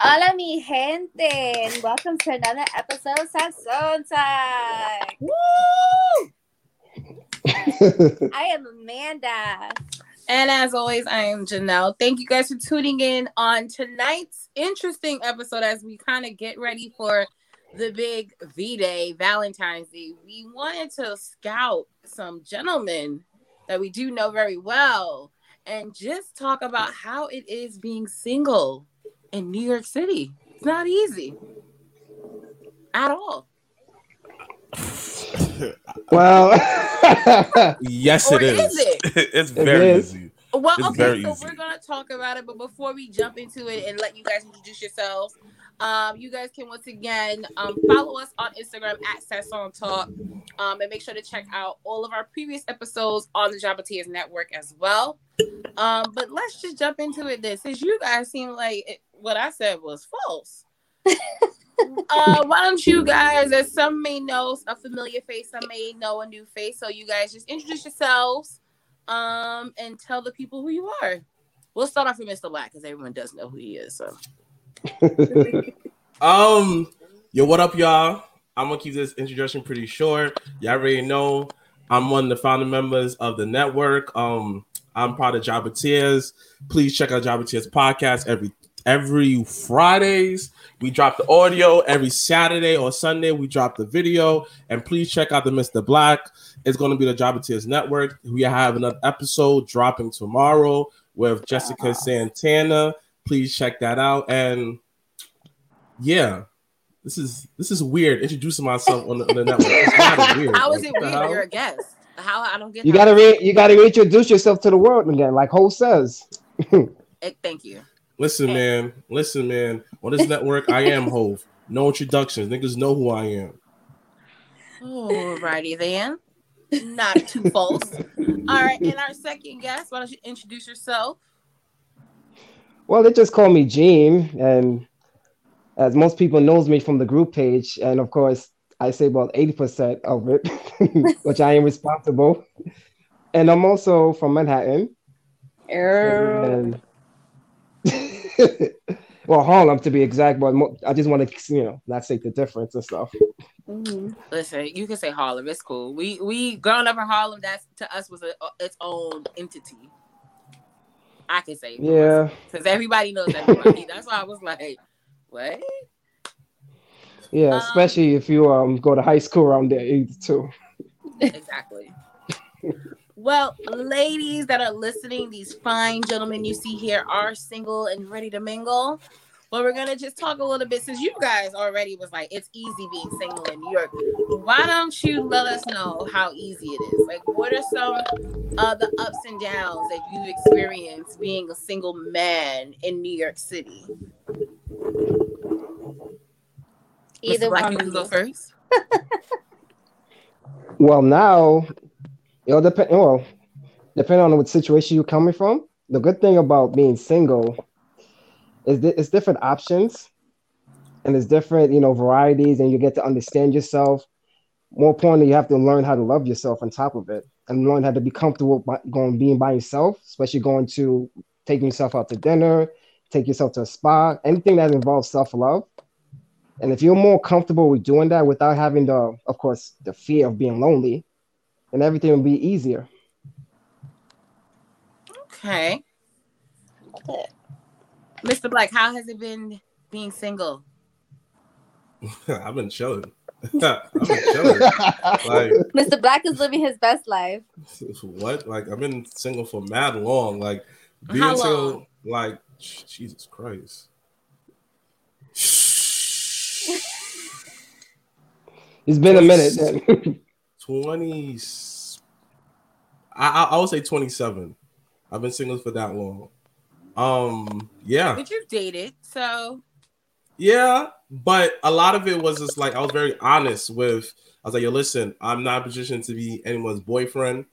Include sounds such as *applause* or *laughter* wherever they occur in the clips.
Hola, mi gente, and welcome to another episode of Sazon Time. Woo! I am Amanda. And as always, I am Janelle. Thank you guys for tuning in on tonight's interesting episode as we kind of get ready for the big V Day, Valentine's Day. We wanted to scout some gentlemen that we do know very well and just talk about how it is being single in New York City. It's not easy at all. *laughs* well, *laughs* yes, it is. is it? *laughs* it's very is. easy. Well, It's okay, very so easy. we're gonna talk about it, but before we jump into it and let you guys introduce yourselves, um, you guys can once again um, follow us on Instagram at Sazon Talk, um, and make sure to check out all of our previous episodes on the Jabba Tears Network as well. Um, but let's just jump into it. Then, since you guys seem like it, what I said was false. *laughs* uh, why don't you guys, as some may know a familiar face, some may know a new face. So you guys just introduce yourselves, um, and tell the people who you are. We'll start off with MrBlacc because everyone does know who he is. So Um, yo, what up, y'all? I'm gonna keep this introduction pretty short. Y'all already know I'm one of the founding members of the network. Um, I'm part of Jabba Tears. Please check out Jabba Tears podcast every every Fridays. We drop the audio every Saturday or Sunday. We drop the video, and please check out the MrBlacc. It's going to be the Jabba Tears network. We have another episode dropping tomorrow with Jessica Santana. Please check that out. And yeah, this is this is weird introducing myself on the, on the network. It's *laughs* weird. how is Like, it what the weird? hell? You're a guest. How I don't get. you gotta re- you gotta reintroduce yourself to the world again, like Hov says. *laughs* Thank you. Listen, man. Listen, man. On this network, I am Hov. No introductions. Niggas know who I am. Alrighty then. Not too false. *laughs* All right, and our second guest, why don't you introduce yourself? Well, they just call me Jean, and as most people knows me from the group page, and of course, I say about eighty percent of it, *laughs* which I am responsible. And I'm also from Manhattan. And *laughs* well, Harlem to be exact, but I just want to, you know, not say the difference and stuff. Mm-hmm. Listen, you can say Harlem. It's cool. We we growing up in Harlem, that's to us was a, its own entity. I can say Yeah, because everybody knows everybody. that's why I was like, what? yeah, Um, especially if you um go to high school around there age too. exactly. Well, ladies that are listening, these fine gentlemen you see here are single and ready to mingle. Well, we're gonna just talk a little bit since you guys already was like it's easy being single in New York. Why don't you let us know how easy it is? Like, what are some of the ups and downs that you've experienced being a single man in New York City? Either MrBlacc, one you of can go first. *laughs* Well, now it all depend. Well, depending on what situation you're coming from. The good thing about being single is that it's different options, and it's different, you know, varieties, and you get to understand yourself. More importantly, you have to learn how to love yourself on top of it, and learn how to be comfortable by going being by yourself, especially going to taking yourself out to dinner, take yourself to a spa, anything that involves self love. And if you're more comfortable with doing that without having the, of course, the fear of being lonely, then everything will be easier. Okay. MrBlacc, how has it been being single? *laughs* I've been chilling. *laughs* I've been chilling. like MrBlacc is living his best life. *laughs* what? Like I've been single for mad long. Like being How single, long? like Jesus Christ. It's been a minute. Then. 20 I, I I would say 27 i've been single for that long um yeah. But you've dated, so yeah but a lot of it was just like i was very honest with i was like yo listen i'm not positioned to be anyone's boyfriend.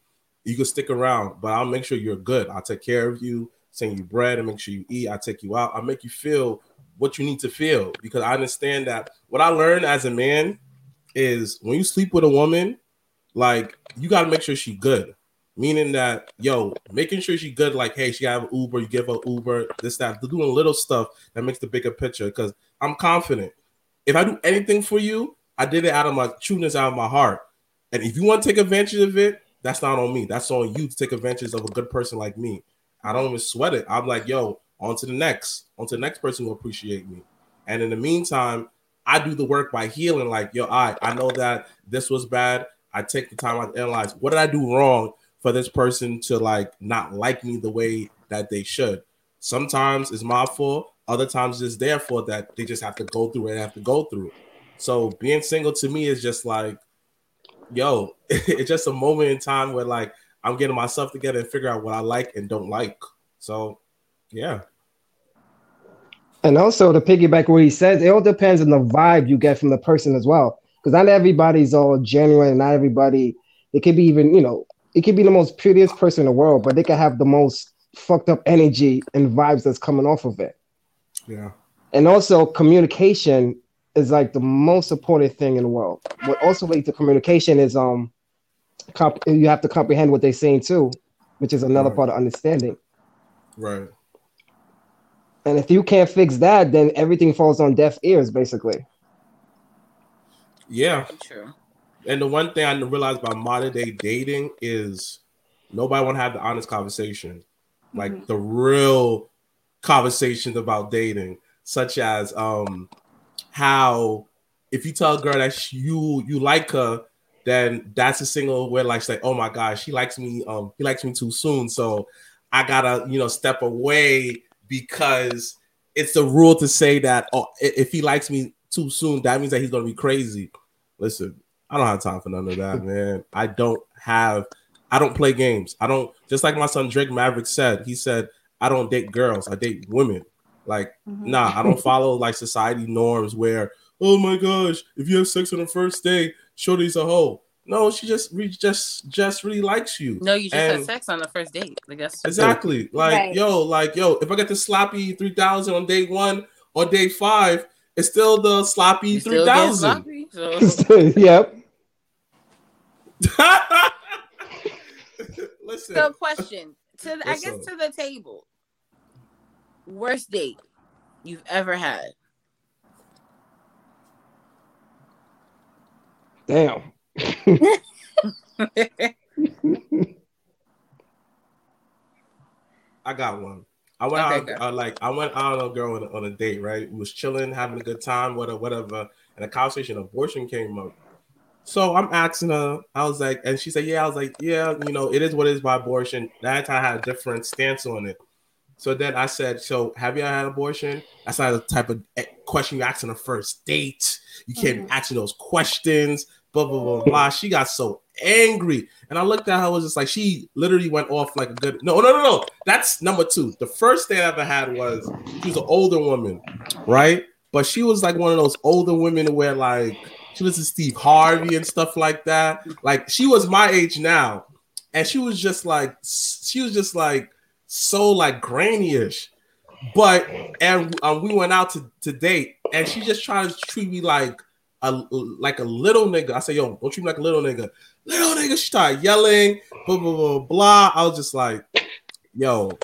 You can stick around but i'll make sure you're good. I'll take care of you send you bread and make sure you eat. I'll take you out. I'll make you feel what you need to feel because i understand that what i learned as a man is when you sleep with a woman like you got to make sure she good meaning that yo, making sure she good, like hey, she have Uber, you give her Uber, this that, They're doing little stuff that makes the bigger picture. Because I'm confident, if I do anything for you, I did it out of my trueness, out of my heart. And if you want to take advantage of it, that's not on me. That's on you to take advantage of a good person like me. I don't even sweat it. I'm like, yo, on to the next, on to the next person who appreciate me. And in the meantime, I do the work by healing. Like, yo, I I know that this was bad. I take the time I analyze what did I do wrong for this person to like not like me the way that they should. Sometimes it's my fault. Other times it's their fault that they just have to go through and have to go through. It. So being single to me is just like, yo, *laughs* it's just a moment in time where like I'm getting myself together and figure out what I like and don't like. So, yeah. And also to piggyback what he says, it all depends on the vibe you get from the person as well. Because not everybody's all genuine, not everybody. It could be even, you know, it could be the most prettiest person in the world, but they could have the most fucked up energy and vibes that's coming off of it. Yeah. And also communication is like the most important thing in the world. What also leads to communication is um comp- you have to comprehend what they're saying too, which is another Right. part of understanding. Right. And if you can't fix that, then everything falls on deaf ears, basically. Yeah. True. And the one thing I realized about modern day dating is nobody want to have the honest conversation, like the real conversations about dating, such as um how if you tell a girl that she, you you like her, then that's a single where like say, oh my gosh, she likes me, um, he likes me too soon, so I gotta you know step away because it's the rule to say that oh if he likes me too soon, that means that he's gonna be crazy. Listen, I don't have time for none of that, man. I don't have. I don't play games. I don't. Just like my son Drake Maverick said. He said, "I don't date girls. I date women." Like, mm-hmm. nah, I don't follow like society norms where, oh my gosh, if you have sex on the first day, shorty's a hoe. No, she just re- just just really likes you. No, you just And- had sex on the first date. Like that's Exactly. Like, Right. yo, like, yo, if I get the sloppy 3000 on day one or day five, it's still the sloppy You still get 3000. sloppy, so *laughs* yep. *laughs* Listen, So, question to the, I guess to the table. Worst date you've ever had? Damn. *laughs* I got one. I went Okay, out, go. uh, like, I went out on a girl on a, on a date, right? We was chilling, having a good time, whatever, whatever. And a conversation abortion came up. So I'm asking her, I was like, and she said, Yeah, I was like, Yeah, you know, it is what it is by abortion. That time I had a different stance on it. So then I said, So have you had abortion? That's not the type of eh, question you ask on a first date. You can't be asking those questions, blah, blah, blah, blah. She got so angry. And I looked at her, I was just like, she literally went off like a good no, no, no, no. That's number two. The first thing I ever had was she was an older woman, right? But she was like one of those older women where like she was a Steve Harvey and stuff like that. Like she was my age now, and she was just like she was just like so like grainy-ish. But and um, we went out to, to date, and she just tried to treat me like a like a little nigga. I say, "Yo, don't treat me like a little nigga." Little nigga, she started yelling, blah blah blah blah. I was just like, "Yo,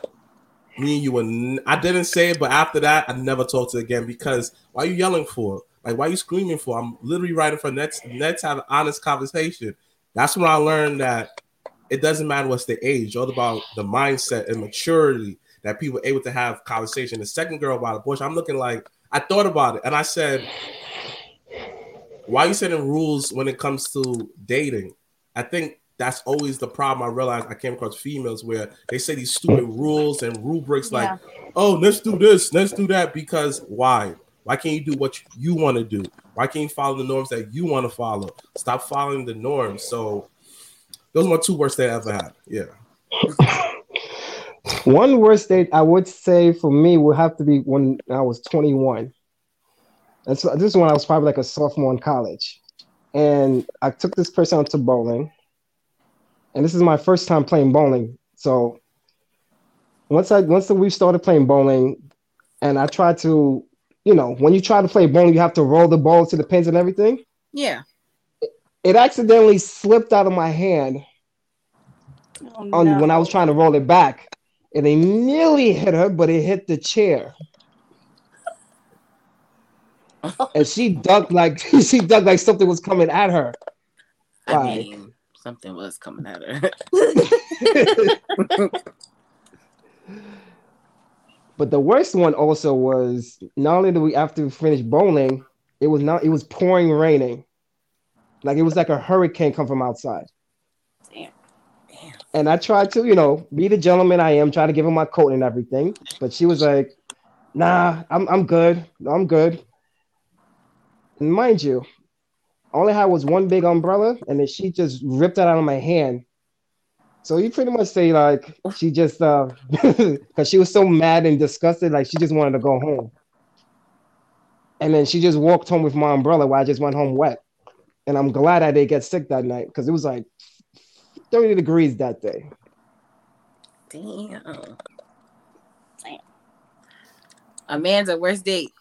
me and you were." I didn't say it, but after that, I never talked to her again because why are you yelling for? Like, why are you screaming for? I'm literally writing for next next have an honest conversation. That's when I learned that it doesn't matter what's the age, all about the mindset and maturity that people are able to have conversation. The second girl about abortion, I'm looking like I thought about it and I said, why are you setting rules when it comes to dating? I think that's always the problem. I realized I came across females where they say these stupid rules and rubrics like, oh, let's do this, let's do that. Because why? Why can't you do what you want to do? Why can't you follow the norms that you want to follow? Stop following the norms. So those are my two worst days I ever had. Yeah. *laughs* One worst date I would say for me would have to be when I was 21. That's this is when I was probably like a sophomore in college, and I took this person out to bowling, and this is my first time playing bowling. So once I once we started playing bowling, and I tried to, you know, when you try to play bowling, you have to roll the ball to the pins and everything. Yeah. It accidentally slipped out of my hand Oh, on when I was trying to roll it back, and they nearly hit her, but it hit the chair. And she ducked like *laughs* she ducked like something was coming at her. I Like- mean, something was coming at her. *laughs* But the worst one also was not only did we after we finished bowling, it was not it was pouring raining. Like it was like a hurricane come from outside. Damn. And I tried to, you know, be the gentleman I am, try to give her my coat and everything. But she was like, nah, I'm I'm good. I'm good. Mind you, all I had was one big umbrella, and then she just ripped that out of my hand. So you pretty much say like she just uh *laughs* because she was so mad and disgusted, like she just wanted to go home. And then she just walked home with my umbrella while I just went home wet. And I'm glad I didn't get sick that night because it was like 30 degrees that day. Damn. Damn. Amanda, worst date?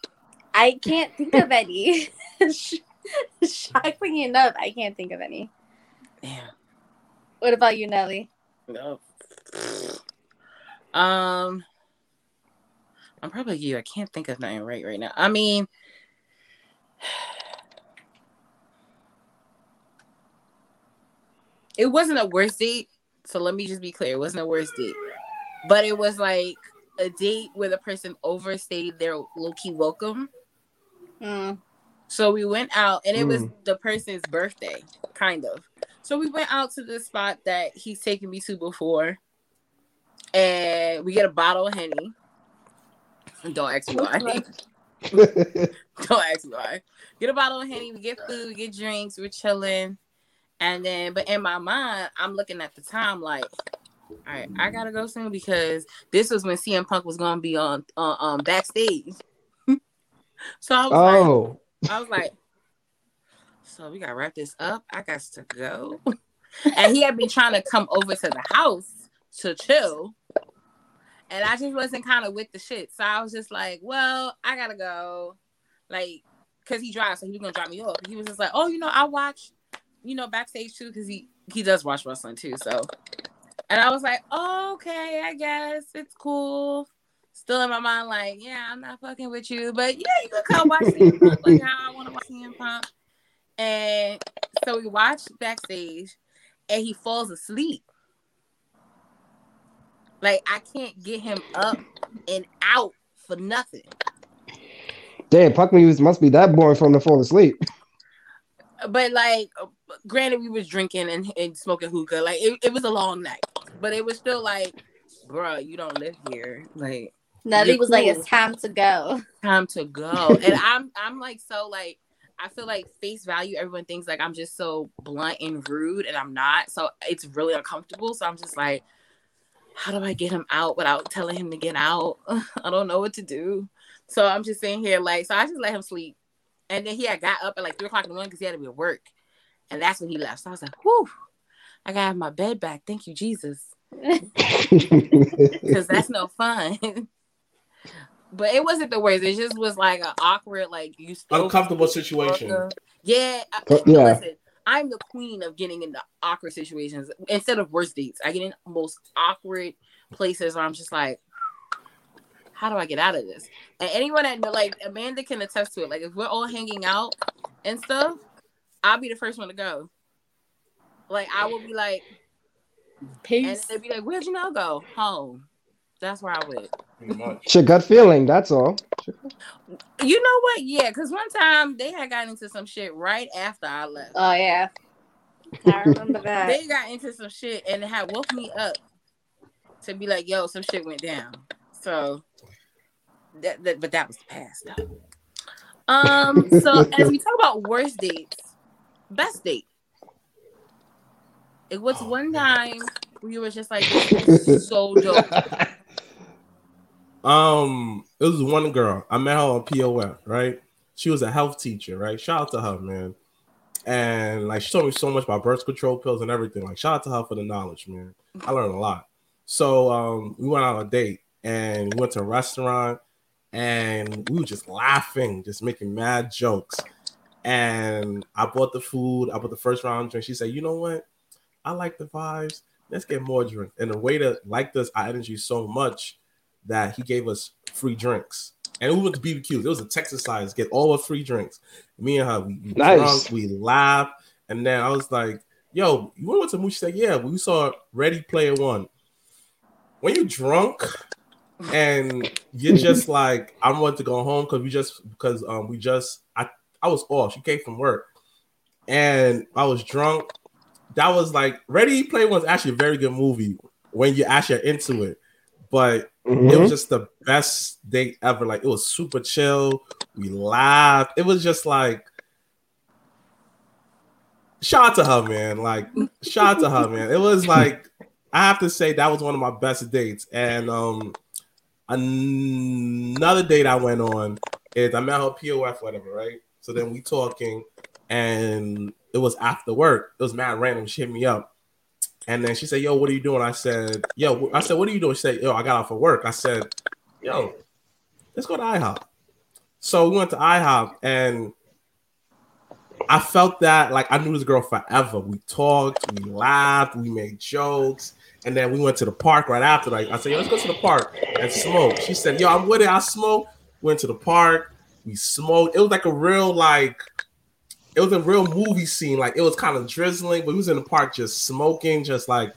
I can't think of any. *laughs* Shockingly enough, I can't think of any. Damn. What about you, Nelly? No. Um, I'm probably you. I can't think of nothing right right now. I mean, it wasn't a worst date. So let me just be clear. It wasn't a worst date, but it was like a date where the person overstayed their low key welcome. Hmm. So we went out, and it was Mm. the person's birthday, kind of. So we went out to the spot that he's taken me to before, and we get a bottle of henny. Don't ask me why. *laughs* *laughs* Don't ask me why. Get a bottle of henny. We get food. We get drinks. We're chilling, and then, but in my mind, I'm looking at the time like, all right, I gotta go soon because this was when CM Punk was gonna be on uh, um backstage. So I was like. oh, I was like, so we gotta wrap this up. I got to go. *laughs* And he had been trying to come over to the house to chill. And I just wasn't kind of with the shit. So I was just like, well, I gotta go. Like, cause he drives, so he was gonna drop me off. He was just like, oh, you know, I watch, you know, backstage too, because he he does watch wrestling too. So and I was like, oh, okay, I guess it's cool. Still in my mind, like, yeah, I'm not fucking with you, but yeah, you can come watch CM Punk like how I want to watch CM Punk. And so we watched backstage, and he falls asleep. Like I can't get him up and out for nothing. damn, Puck Muse must be that boring for him to fall asleep. But like, granted, we was drinking and, and smoking hookah. Like it, it was a long night, but it was still like, bruh, you don't live here. Like Nelly was like, "It's time to go." *laughs* time to go. and I'm I'm like so like I feel like face value, everyone thinks like I'm just so blunt and rude, and I'm not. So it's really uncomfortable. So I'm just like, how do I get him out without telling him to get out? *laughs* I don't know what to do. So I'm just sitting here like, so I just let him sleep. And then he had got up at like three o'clock in the morning because he had to be at work. And that's when he left. So I was like, whew, I gotta have my bed back. Thank you, Jesus. *laughs* Because that's no fun. But it wasn't the worst. It just was like an awkward, like you still Uncomfortable situation. Yeah, I- But, but yeah. listen, I'm the queen of getting into awkward situations instead of worst dates. I get in most awkward places where I'm just like, how do I get out of this? And anyone that like Amanda can attest to it. Like if we're all hanging out and stuff, I'll be the first one to go. Like I will be like, and Peace. they'd be like, "Where'd you now go? Home." That's where I went. It's your gut feeling, that's all. You know what? Yeah, because one time they had gotten into some shit right after I left. Oh yeah, *laughs* I remember that. they got into some shit and it had woke me up to be like, yo, some shit went down. So that, that but that was the past though. Um, so *laughs* as we talk about worst dates, best date. It was one time we were just like, this is so dope. *laughs* Um, it was one girl. I met her on POF, right? She was a health teacher, right? Shout out to her, man. And like she told me so much about birth control pills and everything. Like, shout out to her for the knowledge, man. I learned a lot. So um, we went on a date and we went to a restaurant and we were just laughing, just making mad jokes. And I bought the food, I bought the first round drink. She said, you know what? I like the vibes, let's get more drink. And the waiter liked us our energy so much that he gave us free drinks. And we went to BBQ. It was a Texas size, get all the free drinks. Me and her, we, we Nice. drunk, we laughed, and then I was like, "Yo, you went to the movie?" She said, "Yeah, we saw Ready Player One." When you drunk and you're just *laughs* like, "I'm want to go home because we just because um we just I I was off. She came from work, and I was drunk. That was like Ready Player One One's actually a very good movie when you actually are into it, but it Mhm. was just the best date ever. Like it was super chill. We laughed. It was just like shout out to her, man. Like shout out to her, man. It was like I have to say that was one of my best dates. And um another date I went on is I met her POF, whatever, right? So then we talking, and it was after work. It was mad random. She hit me up. And then she said, Yo, what are you doing? I said, Yo, I said, What are you doing? She said, Yo, I got off of work. I said, Yo, let's go to IHOP. So we went to IHOP and I felt that like I knew this girl forever. We talked, we laughed, we made jokes, and then we went to the park right after. Like I said, Yo, let's go to the park and smoke. She said, Yo, I'm with it. I smoke. Went to the park, we smoked. It was like a real like it was a real movie scene. Like it was kind of drizzling, but we was in the park just smoking, just like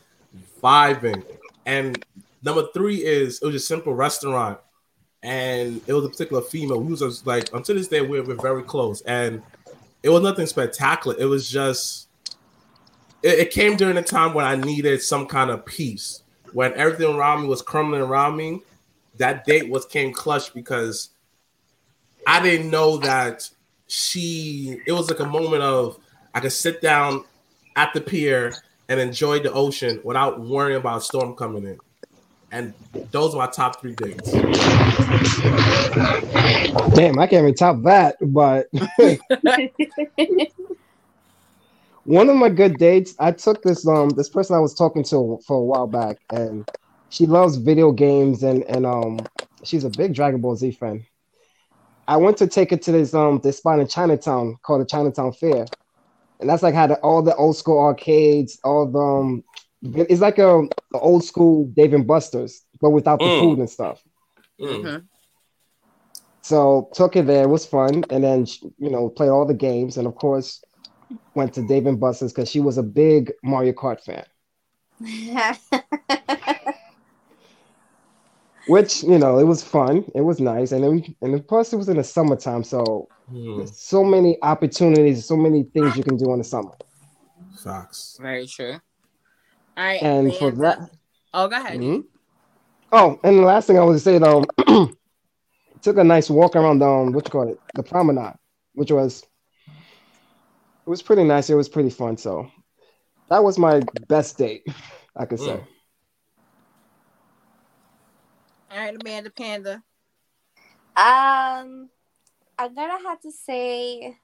vibing. And number three is it was a simple restaurant, and it was a particular female. We was like until this day we're, we're very close, and it was nothing spectacular. It was just it, it came during a time when I needed some kind of peace. When everything around me was crumbling around me, that date was came clutch because I didn't know that she it was like a moment of I could sit down at the pier and enjoy the ocean without worrying about a storm coming in. And those are my top three dates. Damn, I can't even top that. But *laughs* one of my good dates, I took this um this person I was talking to for a while back, and she loves video games and and um she's a big Dragon Ball Z fan. I went to take her to this um this spot in Chinatown called the Chinatown Fair, and that's like had all the old school arcades, all the um, it's like a, a old school Dave and Buster's, but without the Mm. food and stuff. Mm. Mhm. So took it there, it was fun, and then you know played all the games, and of course went to Dave and Buster's because she was a big Mario Kart fan. *laughs* Which you know it was fun, it was nice, and then and plus it was in the summertime, so Mm. so many opportunities, so many things you can do in the summer. Facts. Very true. All right. And for that, Oh, go ahead. Mhm. oh, and the last thing I was to say though, *clears throat* took a nice walk around um what you call it, the promenade, which was it was pretty nice. It was pretty fun. So that was my best date, I could say. Mm. All right, Amanda Panda. Um, I'm gonna have to say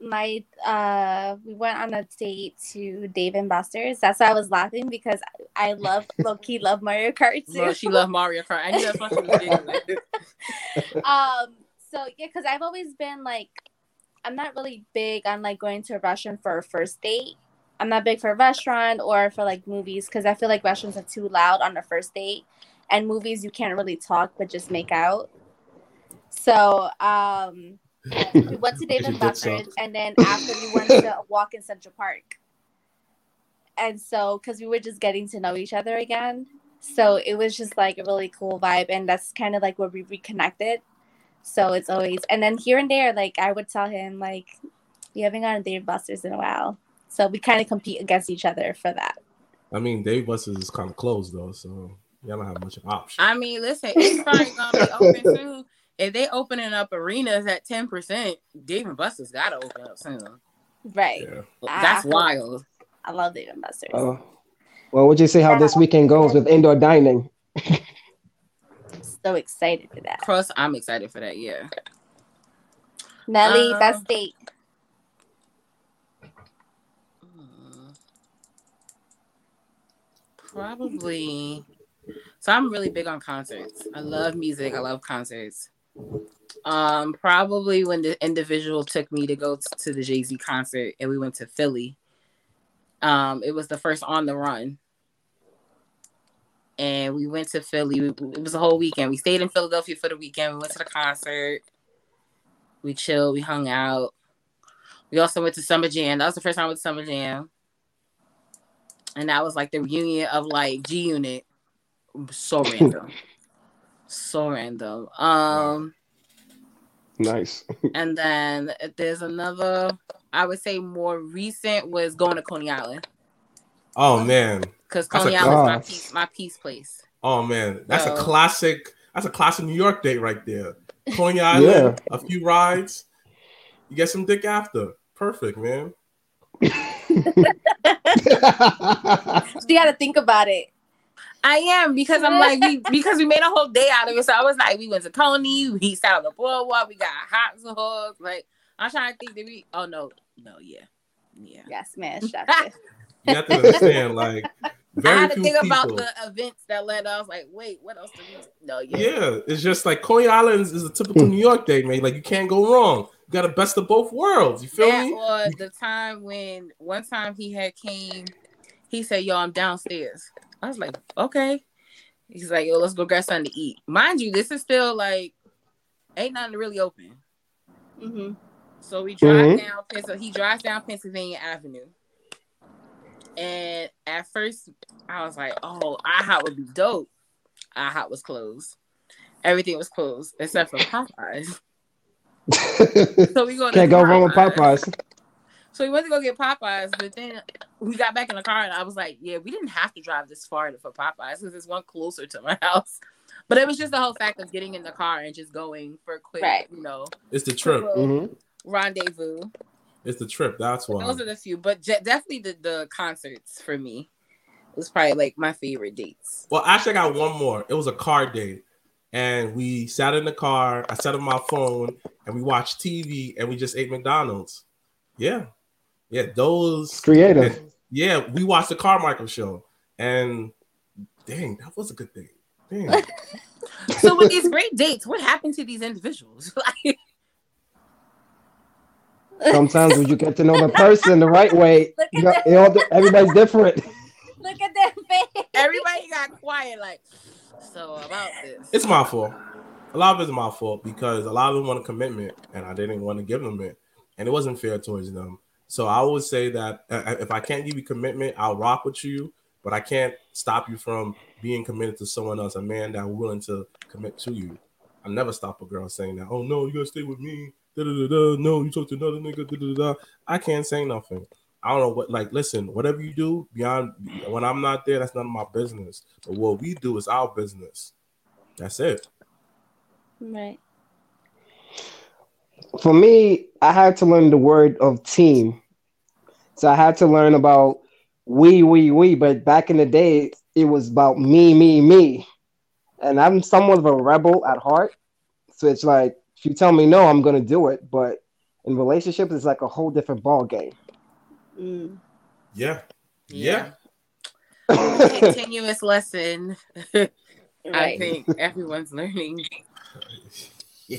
my uh we went on a date to Dave and Buster's. That's why I was laughing because I love *laughs* low key love Mario Kart too. Well, she loved Mario Kart. I knew that's what she was *laughs* um so yeah because i've always been like i'm not really big on like going to a restaurant for a first date i'm not big for a restaurant or for like movies because i feel like restaurants are too loud on the first date and movies you can't really talk but just make out. So um we went to Dave and Buster's, and then after we went to *laughs* walk in Central Park. And so, because we were just getting to know each other again, so it was just like a really cool vibe, and that's kind of like where we reconnected. So it's always, and then here and there, like I would tell him, like, we haven't gone to Dave and Buster's in a while, so we kind of compete against each other for that. I mean, Dave Buster's is kind of closed though, so y'all don't have much of an option. I mean, listen, it's probably gonna be open *laughs* soon. If they opening up arenas at ten percent, Dave and Buster's gotta open up soon. Right? Yeah. That's Ah. wild. I love Dave and Buster's. Uh, well, would you say how this weekend goes with indoor dining? so excited for that. Plus, I'm excited for that. Yeah. Nelly, Um, best date. Probably. So I'm really big on concerts. I love music. I love concerts. Um, probably when the individual took me to go t- to the Jay Z concert and we went to Philly. Um, it was the first on the run. And we went to Philly. It was a whole weekend. We stayed in Philadelphia for the weekend. We went to the concert. We chilled. We hung out. We also went to Summer Jam. That was the first time to Summer Jam. And that was like the reunion of like G Unit. So *laughs* random. so random. Um Nice. *laughs* and then there's another I would say more recent was going to Coney Island. Oh man. Because That's Coney a- Island's my peace my peace place. Oh man. That's a Oh. classic. That's a classic New York date right there. Coney Island, *laughs* a few rides. You get some dick after. Perfect, man. So *laughs* you got to think about it. I am because I'm like we *laughs* because we made a whole day out of it. So I was like, we went to Coney, we sat on the boardwalk, we got hot dogs. Like I'm trying to think that we oh no, no, yeah. Yeah. Yeah, smash that. You have to understand, like *laughs* I very had to few think people. about the events that led us. Like, wait, what else? Did we... No, yeah. Yeah, it's just like Coney Island is a typical hmm. New York day, man. Like you can't go wrong. You got a best of both worlds. You feel That me? or the time when one time he had came, he said, "Yo, I'm downstairs." I was like, "Okay." He's like, "Yo, let's go grab something to eat." Mind you, this is still like ain't nothing really open. Mm-hmm. So we drive Mhm. down. Pennsylvania. He drives down Pennsylvania Avenue, and at first I was like, "Oh, IHOP would be dope." IHOP was closed. Everything was closed except for Popeyes. *laughs* So we go to Can't go wrong with Popeyes. So we went to go get Popeyes, but then we got back in the car and I was like, "Yeah, we didn't have to drive this far for Popeyes because there's one closer to my *laughs* house." But it was just the whole fact of getting in the car and just going for a quick, Right. you know, It's the trip. little Mhm. rendezvous. It's the trip. That's why. Those are the few, but je- definitely the the concerts for me was probably like my favorite dates. Well, actually, I got one more. It was a car date, and we sat in the car. I sat on my phone, and we watched TV, and we just ate McDonald's. Yeah, yeah, those. Creative. Yeah, we watched the Carmichael show, and dang, that was a good date. Dang. *laughs* So with these great dates, what happened to these individuals? *laughs* Like, Sometimes when you get to know the *laughs* person the right way, you know, it all, everybody's different. Look at that face. everybody got quiet. Like, so about this. it's my fault. A lot of it's my fault because a lot of them want a commitment, and I didn't want to give them it, and it wasn't fair towards them. So I would say that uh, if I can't give you commitment, I'll rock with you, but I can't stop you from being committed to someone else, a man that's willing to commit to you. I never stop a girl saying that. Oh no, you gotta stay with me. Da, da, da. No, you talk to another nigga. I can't say nothing. I don't know what. Like, listen, whatever you do beyond when I'm not there, that's none of my business. But what we do is our business. That's it. Right. For me, I had to learn the word of team. So I had to learn about we, we, we. But back in the day, it was about me, me, me. And I'm somewhat of a rebel at heart. So it's like, if you tell me no, I'm going to do it. But in relationships, it's like a whole different ball game. Mm. Yeah. Yeah. continuous lesson. *laughs* I think everyone's learning. *laughs* yeah.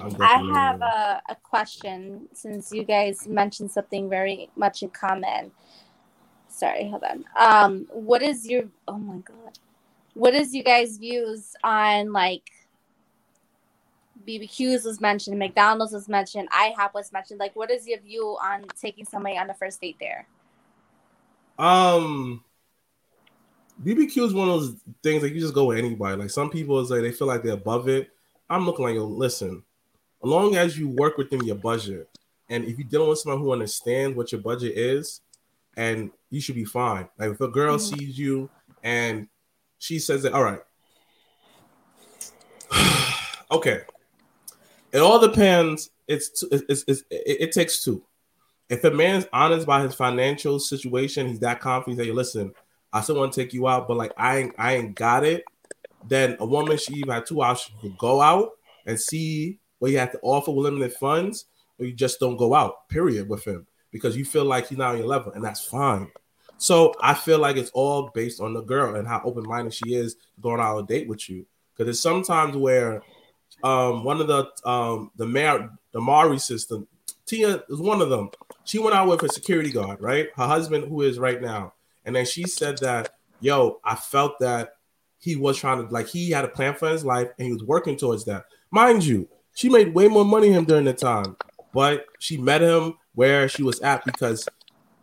I'm I definitely have a, a question since you guys mentioned something very much in common. Sorry, hold on. Um, what is your oh my god, what is you guys' views on like BBQs was mentioned, McDonald's was mentioned, IHOP was mentioned. Like, what is your view on taking somebody on the first date there? Um, BBQ is one of those things that you just go with anybody. Like some people is like they feel like they're above it. I'm looking like, yo, listen, as long as you work within your budget, and if you're dealing with someone who understands what your budget is, and you should be fine. Like if a girl Mhm. sees you and she says that, all right, *sighs* okay, it all depends. It's, it's, it's it, it takes two if a man's honest about his financial situation, he's that confident. Like, listen, I still want to take you out, but like I ain't, I ain't got it. Then a woman she even had two options: you go out and see what you have to offer with limited funds, or you just don't go out. Period with him because you feel like he's not on your level, and that's fine. So I feel like it's all based on the girl and how open minded she is going out on a date with you. Because there's sometimes where um, one of the um, the Mar the Mowry system, Tia is one of them she went out with a security guard, right? Her husband, who is right now, and then she said that, yo, I felt that he was trying to like he had a plan for his life and he was working towards that. Mind you, she made way more money him during the time, but she met him where she was at because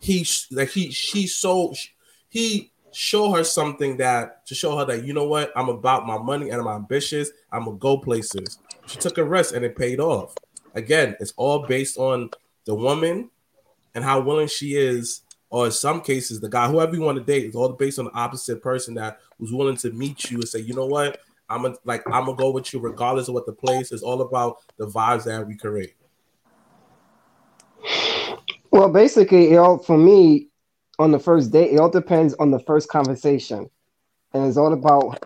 he like he she so he show her something that to show her that you know what I'm about my money and I'm ambitious. I'm gonna go places. She took a risk and it paid off. Again, it's all based on the woman and how willing she is, or in some cases, the guy, whoever you want to date, is all based on the opposite person that was willing to meet you and say, you know what, I'm gonna like I'm gonna go with you regardless of what the place is. All about the vibes that we create. Well, basically, it all for me on the first date, it all depends on the first conversation, and it's all about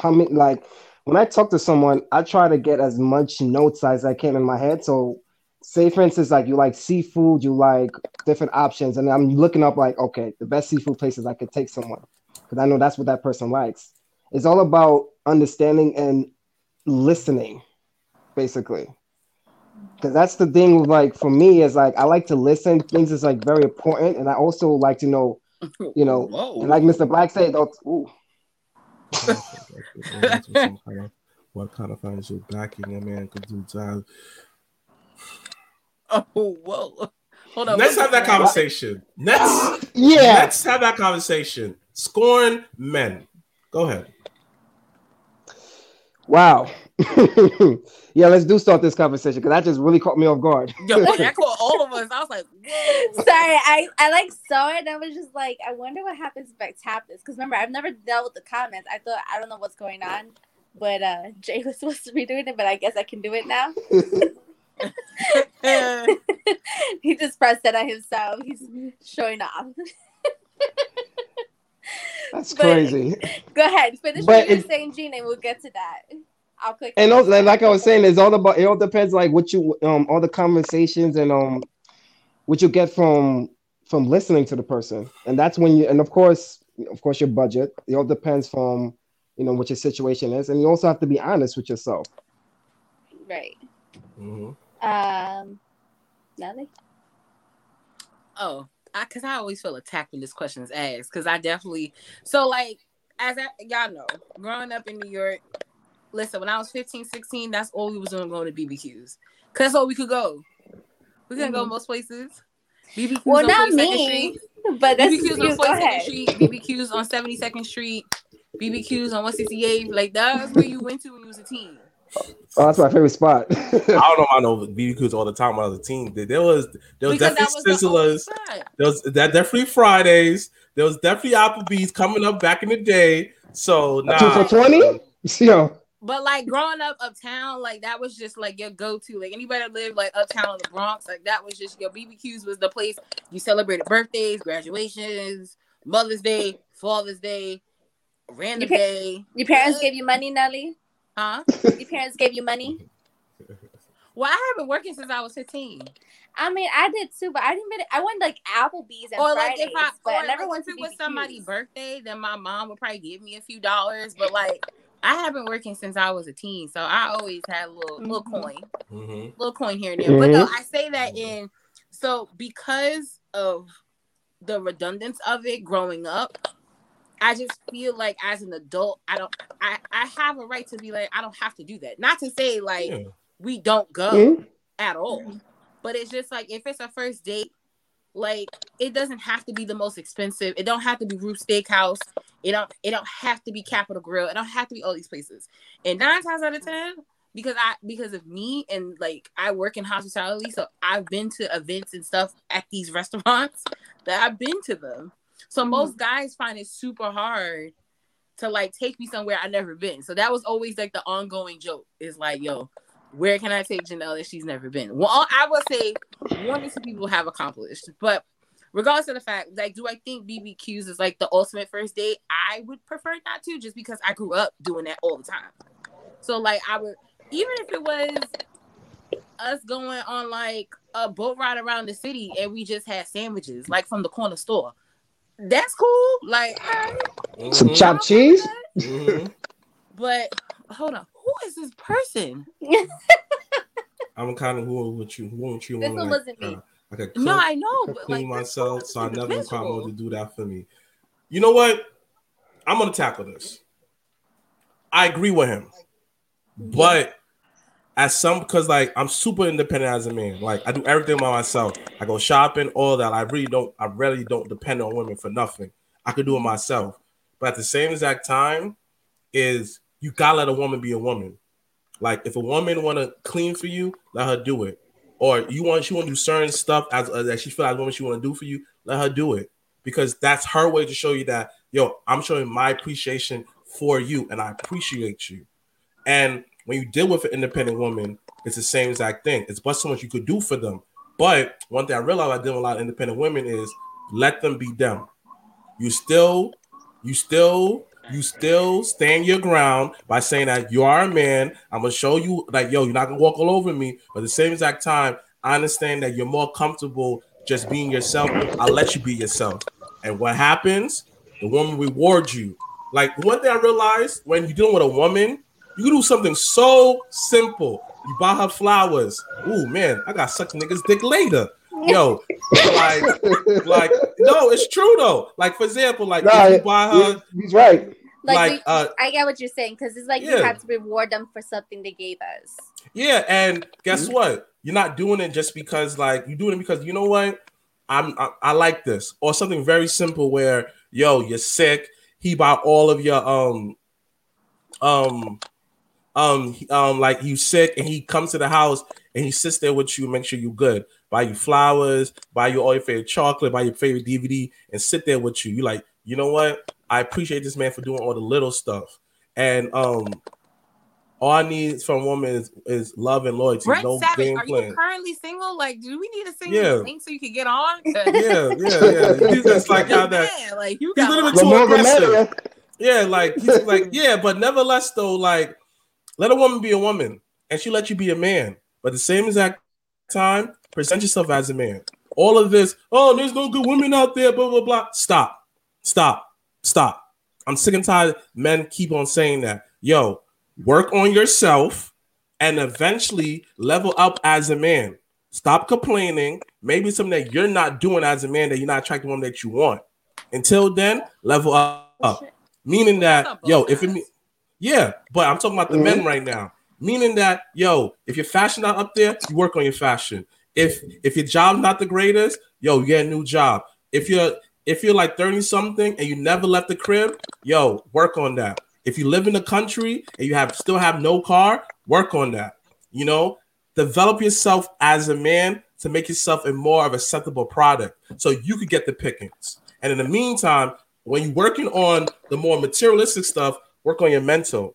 how many. Like when I talk to someone, I try to get as much notes as I can in my head. So, say for instance, like you like seafood, you like different options, and I'm looking up like, okay, the best seafood places I could take someone because I know that's what that person likes. It's all about understanding and listening, basically because that's the thing like for me is like i like to listen. Things is like very important and i also like to know you know and like mr black said oh, ooh. *laughs* what kind of financial backing a man could do to *laughs* oh whoa. Hold on let's have that conversation. Let's yeah. let's have that conversation. Scorn men. Go ahead. Wow *laughs* yeah, let's do start this conversation because that just really caught me off guard. *laughs* Yo, that *laughs* caught all of us. I was like, Whoa. sorry, I, I like saw it and I was just like, I wonder what happens if I tap this. Because remember, I've never dealt with the comments. I thought I don't know what's going on, but uh Jay was supposed to be doing it, but I guess I can do it now. he just pressed it on himself. He's showing off. That's crazy. Go ahead, finish but what you're saying, Jean, and we'll get to that. I'll click. And also, like I was saying, it's all about it. All depends, like what you um all the conversations and um what you get from from listening to the person, and that's when you and of course, of course, your budget. It all depends from you know what your situation is, and you also have to be honest with yourself. Right. Mm-hmm. Um, Nelly. Oh, I because I always feel attacked when this question is asked because I definitely so like as I, y'all know, growing up in New York, listen, when I was 15, 16, that's all we was doing going to BBQs. Cause that's all we could go. We couldn't mm-hmm. go most places. BBQs well, not me, *laughs* but that's BBQs on 42nd Street, BBQs on 72nd Street, BBQs on 168. Like that's where you went to when you was a teen. Oh, that's my favorite spot. *laughs* I don't know I know BBQs all the time when I was a teen. There was there was because definitely Sizzlers. The there was that definitely Fridays. There was definitely Applebee's coming up back in the day. So now nah. two for twenty. *laughs* Yo, but like growing up uptown, like that was just like your go-to. Like anybody that lived like uptown in the Bronx, like that was just your BBQs was the place you celebrated birthdays, graduations, Mother's Day, Father's Day, random your pa- day. Your parents gave you money, Nelly? Huh? your parents gave you money? *laughs* Well, I have been working since I was 15. I mean, I did too, but I didn't. I went like Applebee's and or like if I, but I never went to. It was somebody's birthday, then my mom would probably give me a few dollars. But like, I have been working since I was a teen, so I always had a little mm-hmm. little coin, mm-hmm. little coin here and there. Mm-hmm. But no, I say that in so because of the redundance of it growing up, I just feel like as an adult, I don't, I, I have a right to be like, I don't have to do that. Not to say like yeah. we don't go mm-hmm. at all, but it's just like if it's a first date, like it doesn't have to be the most expensive. It don't have to be Ruth Steakhouse. It don't it don't have to be Capital Grille. It don't have to be all these places. And nine times out of ten, because I because of me and like I work in hospitality, so I've been to events and stuff at these *laughs* restaurants that I've been to them. So mm-hmm. most guys find it super hard to like take me somewhere I've never been. So that was always like the ongoing joke. Is like, yo, where can I take Janelle that she's never been? Well, I would say one or two people have accomplished, but regardless of the fact, like, do I think BBQs is like the ultimate first date? I would prefer not to, just because I grew up doing that all the time. So, like, I would even if it was us going on like a boat ride around the city and we just had sandwiches, like from the corner store. That's cool. Like, right. some chopped cheese. Mm-hmm. But hold on, who is this person? *laughs* I'm kind of who with you. Who with you? This one like, wasn't me. Uh, I could No, I know, could but clean like myself, so I never require individual. more to do that for me. You know what? I'm gonna tackle this. I agree with him, but as some because like I'm super independent as a man. Like I do everything by myself. I go shopping, all that. I really don't. I really don't depend on women for nothing. I could do it myself. But at the same exact time, is you gotta let a woman be a woman. Like if a woman want to clean for you, let her do it. Or you want she want to do certain stuff as that she feel like woman she want to do for you, let her do it because that's her way to show you that yo, I'm showing my appreciation for you and I appreciate you. And when you deal with an independent woman, it's the same exact thing. It's but so much you could do for them. But one thing I realized I deal with a lot of independent women is let them be them. You still, you still, you still stand your ground by saying that you are a man. I'm gonna show you like, yo, you're not gonna walk all over me. But at the same exact time, I understand that you're more comfortable just being yourself. I'll let you be yourself. And what happens? The woman rewards you. Like one thing I realized when you're dealing with a woman, you do something so simple. You buy her flowers. Ooh man, I got suck niggas dick later. Yo, like, like, no, it's true though. Like, for example, like Nah, if you buy her, he's right. Like, Like, we- uh, I get what you're saying because it's like Yeah. you have to reward them for something they gave us. yeah, and guess Mm-hmm. what? You're not doing it just because, like, you're doing it because you know what? I'm, I, I like this, or something very simple where, yo, you're sick. He bought all of your um, um, um, um, like you sick, and he comes to the house and he sits there with you, make sure you're good. Buy you flowers, buy you all your favorite chocolate, buy your favorite DVD, and sit there with you. You like, you know what? I appreciate this man for doing all the little stuff. And um, all I need from a woman is, is love and loyalty. Brett no Savage, game are plan. you currently single? Like, do we need a single Yeah. this link so you can get on? *laughs* yeah, yeah, yeah. *laughs* He's just like how that. Man, like you He's got a little bit too more the aggressive. Yeah, like he's like, yeah, but nevertheless, though, like let a woman be a woman and she let you be a man. But the same exact time, present yourself as a man. All of this, oh, there's no good women out there, blah, blah, blah. Stop. Stop. Stop. I'm sick and tired. Men keep on saying that. Yo, work on yourself and eventually level up as a man. Stop complaining. Maybe something that you're not doing as a man that you're not attracting one that you want. Until then, level up. Meaning that, yo, if it guys? me, yeah, but I'm talking about the mm-hmm. men right now. Meaning that, yo, if your fashion not up there, you work on your fashion. If if your job's not the greatest, yo, you get a new job. If you're if you're like 30 something and you never left the crib, yo, work on that. If you live in the country and you have still have no car, work on that. You know, develop yourself as a man to make yourself a more of a acceptable product so you could get the pickings. And in the meantime, when you're working on the more materialistic stuff, work on your mental.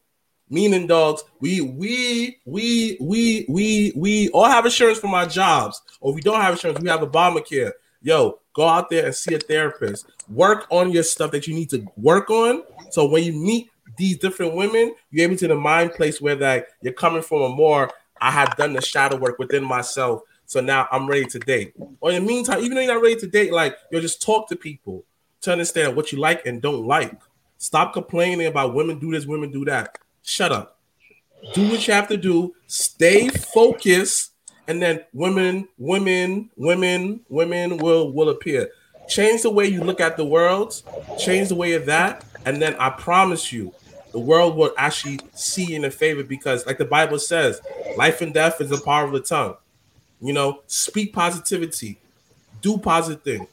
Meaning, dogs, we we we we we we all have insurance from our jobs, or we don't have insurance, we have Obamacare. Yo, go out there and see a therapist. Work on your stuff that you need to work on. So when you meet these different women, you're able to the mind place where that you're coming from a more. I have done the shadow work within myself, so now I'm ready to date. Or in the meantime, even though you're not ready to date, like you just talk to people to understand what you like and don't like. Stop complaining about women do this, women do that. Shut up. Do what you have to do. Stay focused, and then women, women, women, women will will appear. Change the way you look at the world. Change the way of that, and then I promise you, the world will actually see in a favor because, like the Bible says, life and death is the power of the tongue. You know, speak positivity, do positive things.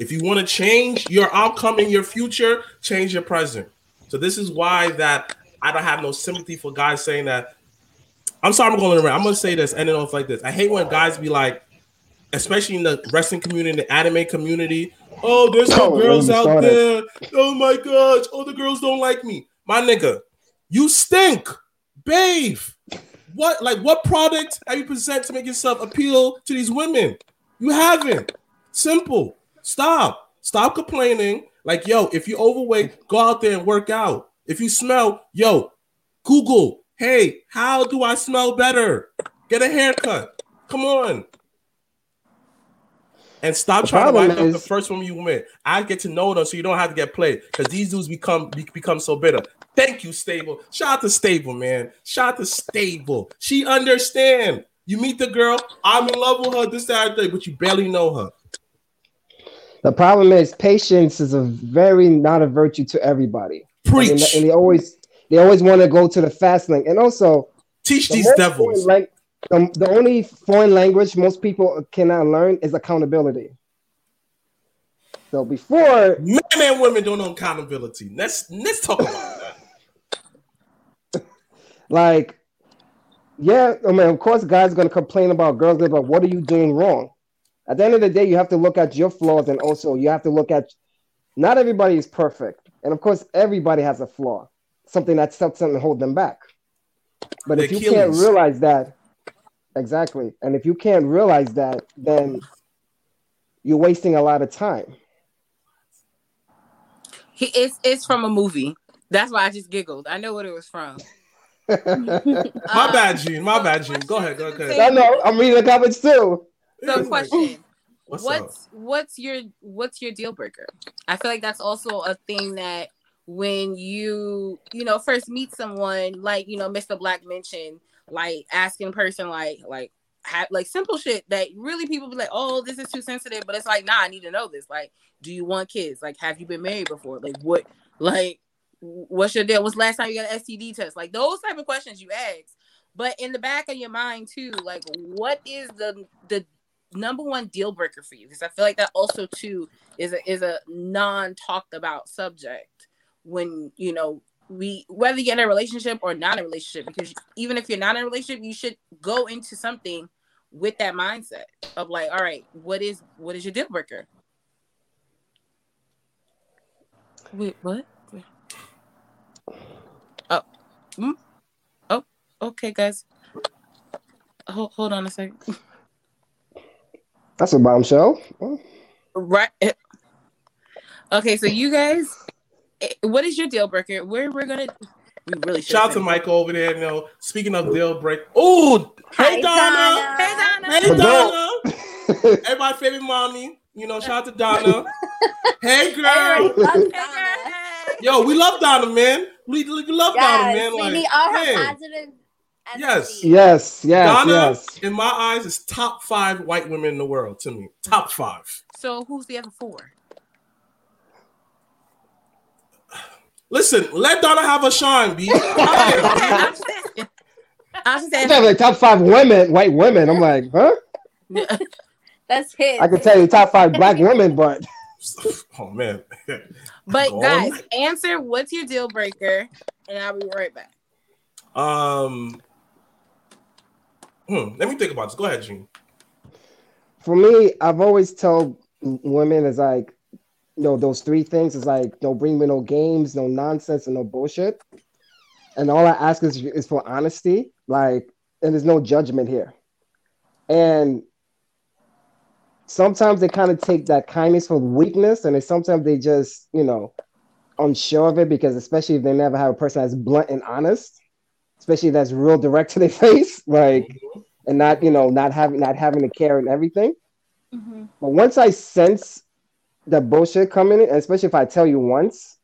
If you want to change your outcome in your future, change your present. So this is why that I don't have no sympathy for guys saying that. I'm sorry, I'm going around. I'm gonna say this, ending off like this. I hate when guys be like, especially in the wrestling community, the anime community. Oh, there's no Oh, girls out there. Oh my gosh, oh the girls don't like me. My nigga, you stink, babe. What like what product have you present to make yourself appeal to these women? You haven't. Simple. Stop. Stop complaining. Like, yo, if you're overweight, go out there and work out. If you smell, yo, Google, hey, how do I smell better? Get a haircut. Come on. And stop The trying to wipe up the first woman you met. I get to know them so you don't have to get played because these dudes become be- become so bitter. Thank you, Stable. Shout out to Stable, man. Shout out to Stable. She understand. You meet the girl, I'm in love with her, this, that, day, but you barely know her. The problem is patience is a very not a virtue to everybody. Preach. And, and they always they always want to go to the fast lane. And also teach the these devils. the, the only foreign language most people cannot learn is accountability. So before Men and women don't know accountability. Let's let's talk about that. *laughs* like yeah, I mean, of course, guys are gonna complain about girls, but what are you doing wrong? At the end of the day, you have to look at your flaws, and also you have to look at. Not everybody is perfect, and of course, everybody has a flaw, something that's something to hold them back. But The if you can't realize that, exactly, and if you can't realize that, then you're wasting a lot of time. He, it's it's from a movie. That's why I just giggled. I know what it was from. *laughs* My Um, bad, Jean. My so bad, Jean. Go ahead, go question ahead. I know. I'm reading the comments too. So question. What's what's what's your what's your deal breaker? I feel like that's also a thing that when you you know first meet someone like you know MrBlacc mentioned like asking a person like like have like simple shit that really people be like oh this is too sensitive but it's like nah I need to know this. Like do you want kids? Like have you been married before? Like what like what's your deal? What's last time you got an STD test? Like those type of questions you ask. But in the back of your mind too like what is the the number one deal breaker for you because i feel like that also too is a is a non talked about subject when you know we whether you're in a relationship or not in a relationship because even if you're not in a relationship you should go into something with that mindset of like all right what is what is your deal breaker? Wait what? Oh mm, oh okay guys. Hold, hold on a second *laughs* That's a bombshell. Right. Okay, so you guys, eh, what is your deal breaker? We're we're gonna. We really. Shout out to Michael over there. You know, speaking of deal break. Oh, hey Donna. Donna. Hey Donna. Hey Donna. Everybody favorite mommy. You know, shout out to Donna. *laughs* hey girl. Everybody loves Hey, Donna. Yo, we love Donna, man. We, we love Donna, man. we Like, need all her man. positive. Yes. energy. yes, yes, Donna, yes. in my eyes, is top five white women in the world to me. Top five. So who's the other four? Listen, let Donna have a shine, B. Okay, *laughs* I'm just asking. I'm just asking. like top five women, white women. I'm like, huh? *laughs* That's his. I can tell you top five black *laughs* women, but oh man. But Go on. guys, answer what's your deal breaker, and I'll be right back. Um. Hmm, let me think about this. Go ahead, Jean. for me, I've always told women is like, you know, those three things is like, don't bring me no games, no nonsense, and no bullshit. And all I ask is, is for honesty, like, and there's no judgment here. And sometimes they kind of take that kindness for weakness, and sometimes they just, you know, unsure of it because especially if they never have a person that's blunt and honest, especially that's real direct to their *laughs* face, like, and not, you know, not having not having to care and everything. Mhm. But once I sense the bullshit coming in, especially if I tell you once,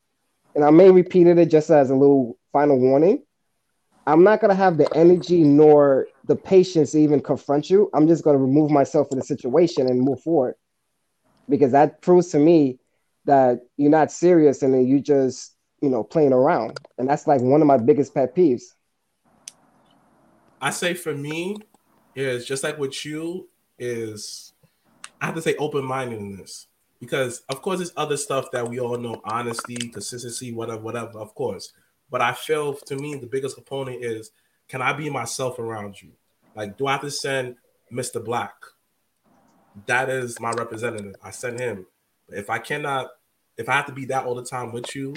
and I may repeat it just as a little final warning, I'm not gonna have the energy nor the patience to even confront you. I'm just gonna remove myself from the situation and move forward. Because that proves to me that you're not serious and then you just, you know, playing around. And that's like one of my biggest pet peeves. I say for me is just like with you is I have to say open mindedness because of course there's other stuff that we all know honesty, consistency, whatever, whatever, of course. But I feel to me the biggest component is can I be myself around you? Like, do I have to send MrBlacc? That is my representative. I send him. If I cannot, if I have to be that all the time with you,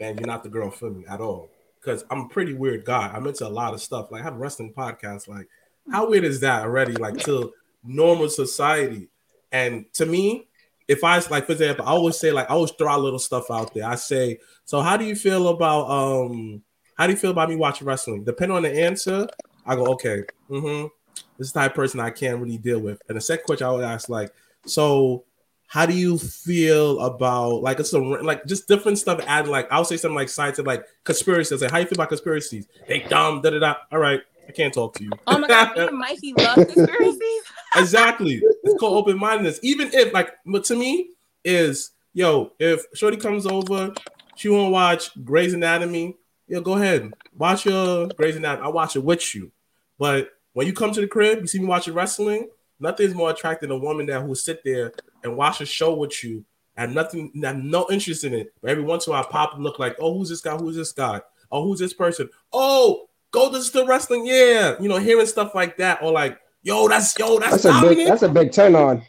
then you're not the girl for me at all because I'm a pretty weird guy. I'm into a lot of stuff. Like I have wrestling podcast. Like, how weird is that already? Like to normal society. And to me, if I like for example, I always say like I always throw little stuff out there. I say, so how do you feel about um how do you feel about me watching wrestling? Depending on the answer, I go, okay, mm-hmm. This is the type of person I can't really deal with. And the second question I would ask, like, so how do you feel about like it's a like just different stuff add like I'll say something like science and like conspiracies. Like how you feel about conspiracies? They dumb, da da da. All right. I can't talk to you. Oh my god, Mikey love *laughs* conspiracies. exactly. It's called open mindedness. Even if, like, but to me, is yo, if Shorty comes over, she want to watch Grey's Anatomy, yo, go ahead, watch your Grey's Anatomy. I'll watch it with you. But when you come to the crib, you see me watching wrestling. Nothing's more attractive than a woman that will sit there and watch a show with you and nothing, have no interest in it. But every once in a while, I pop and look like, oh, who's this guy? Who's this guy? Oh, who's this person? Oh, go to the wrestling, yeah. You know, hearing stuff like that, or like, yo, that's yo, that's, That's a big. That's a big turn on.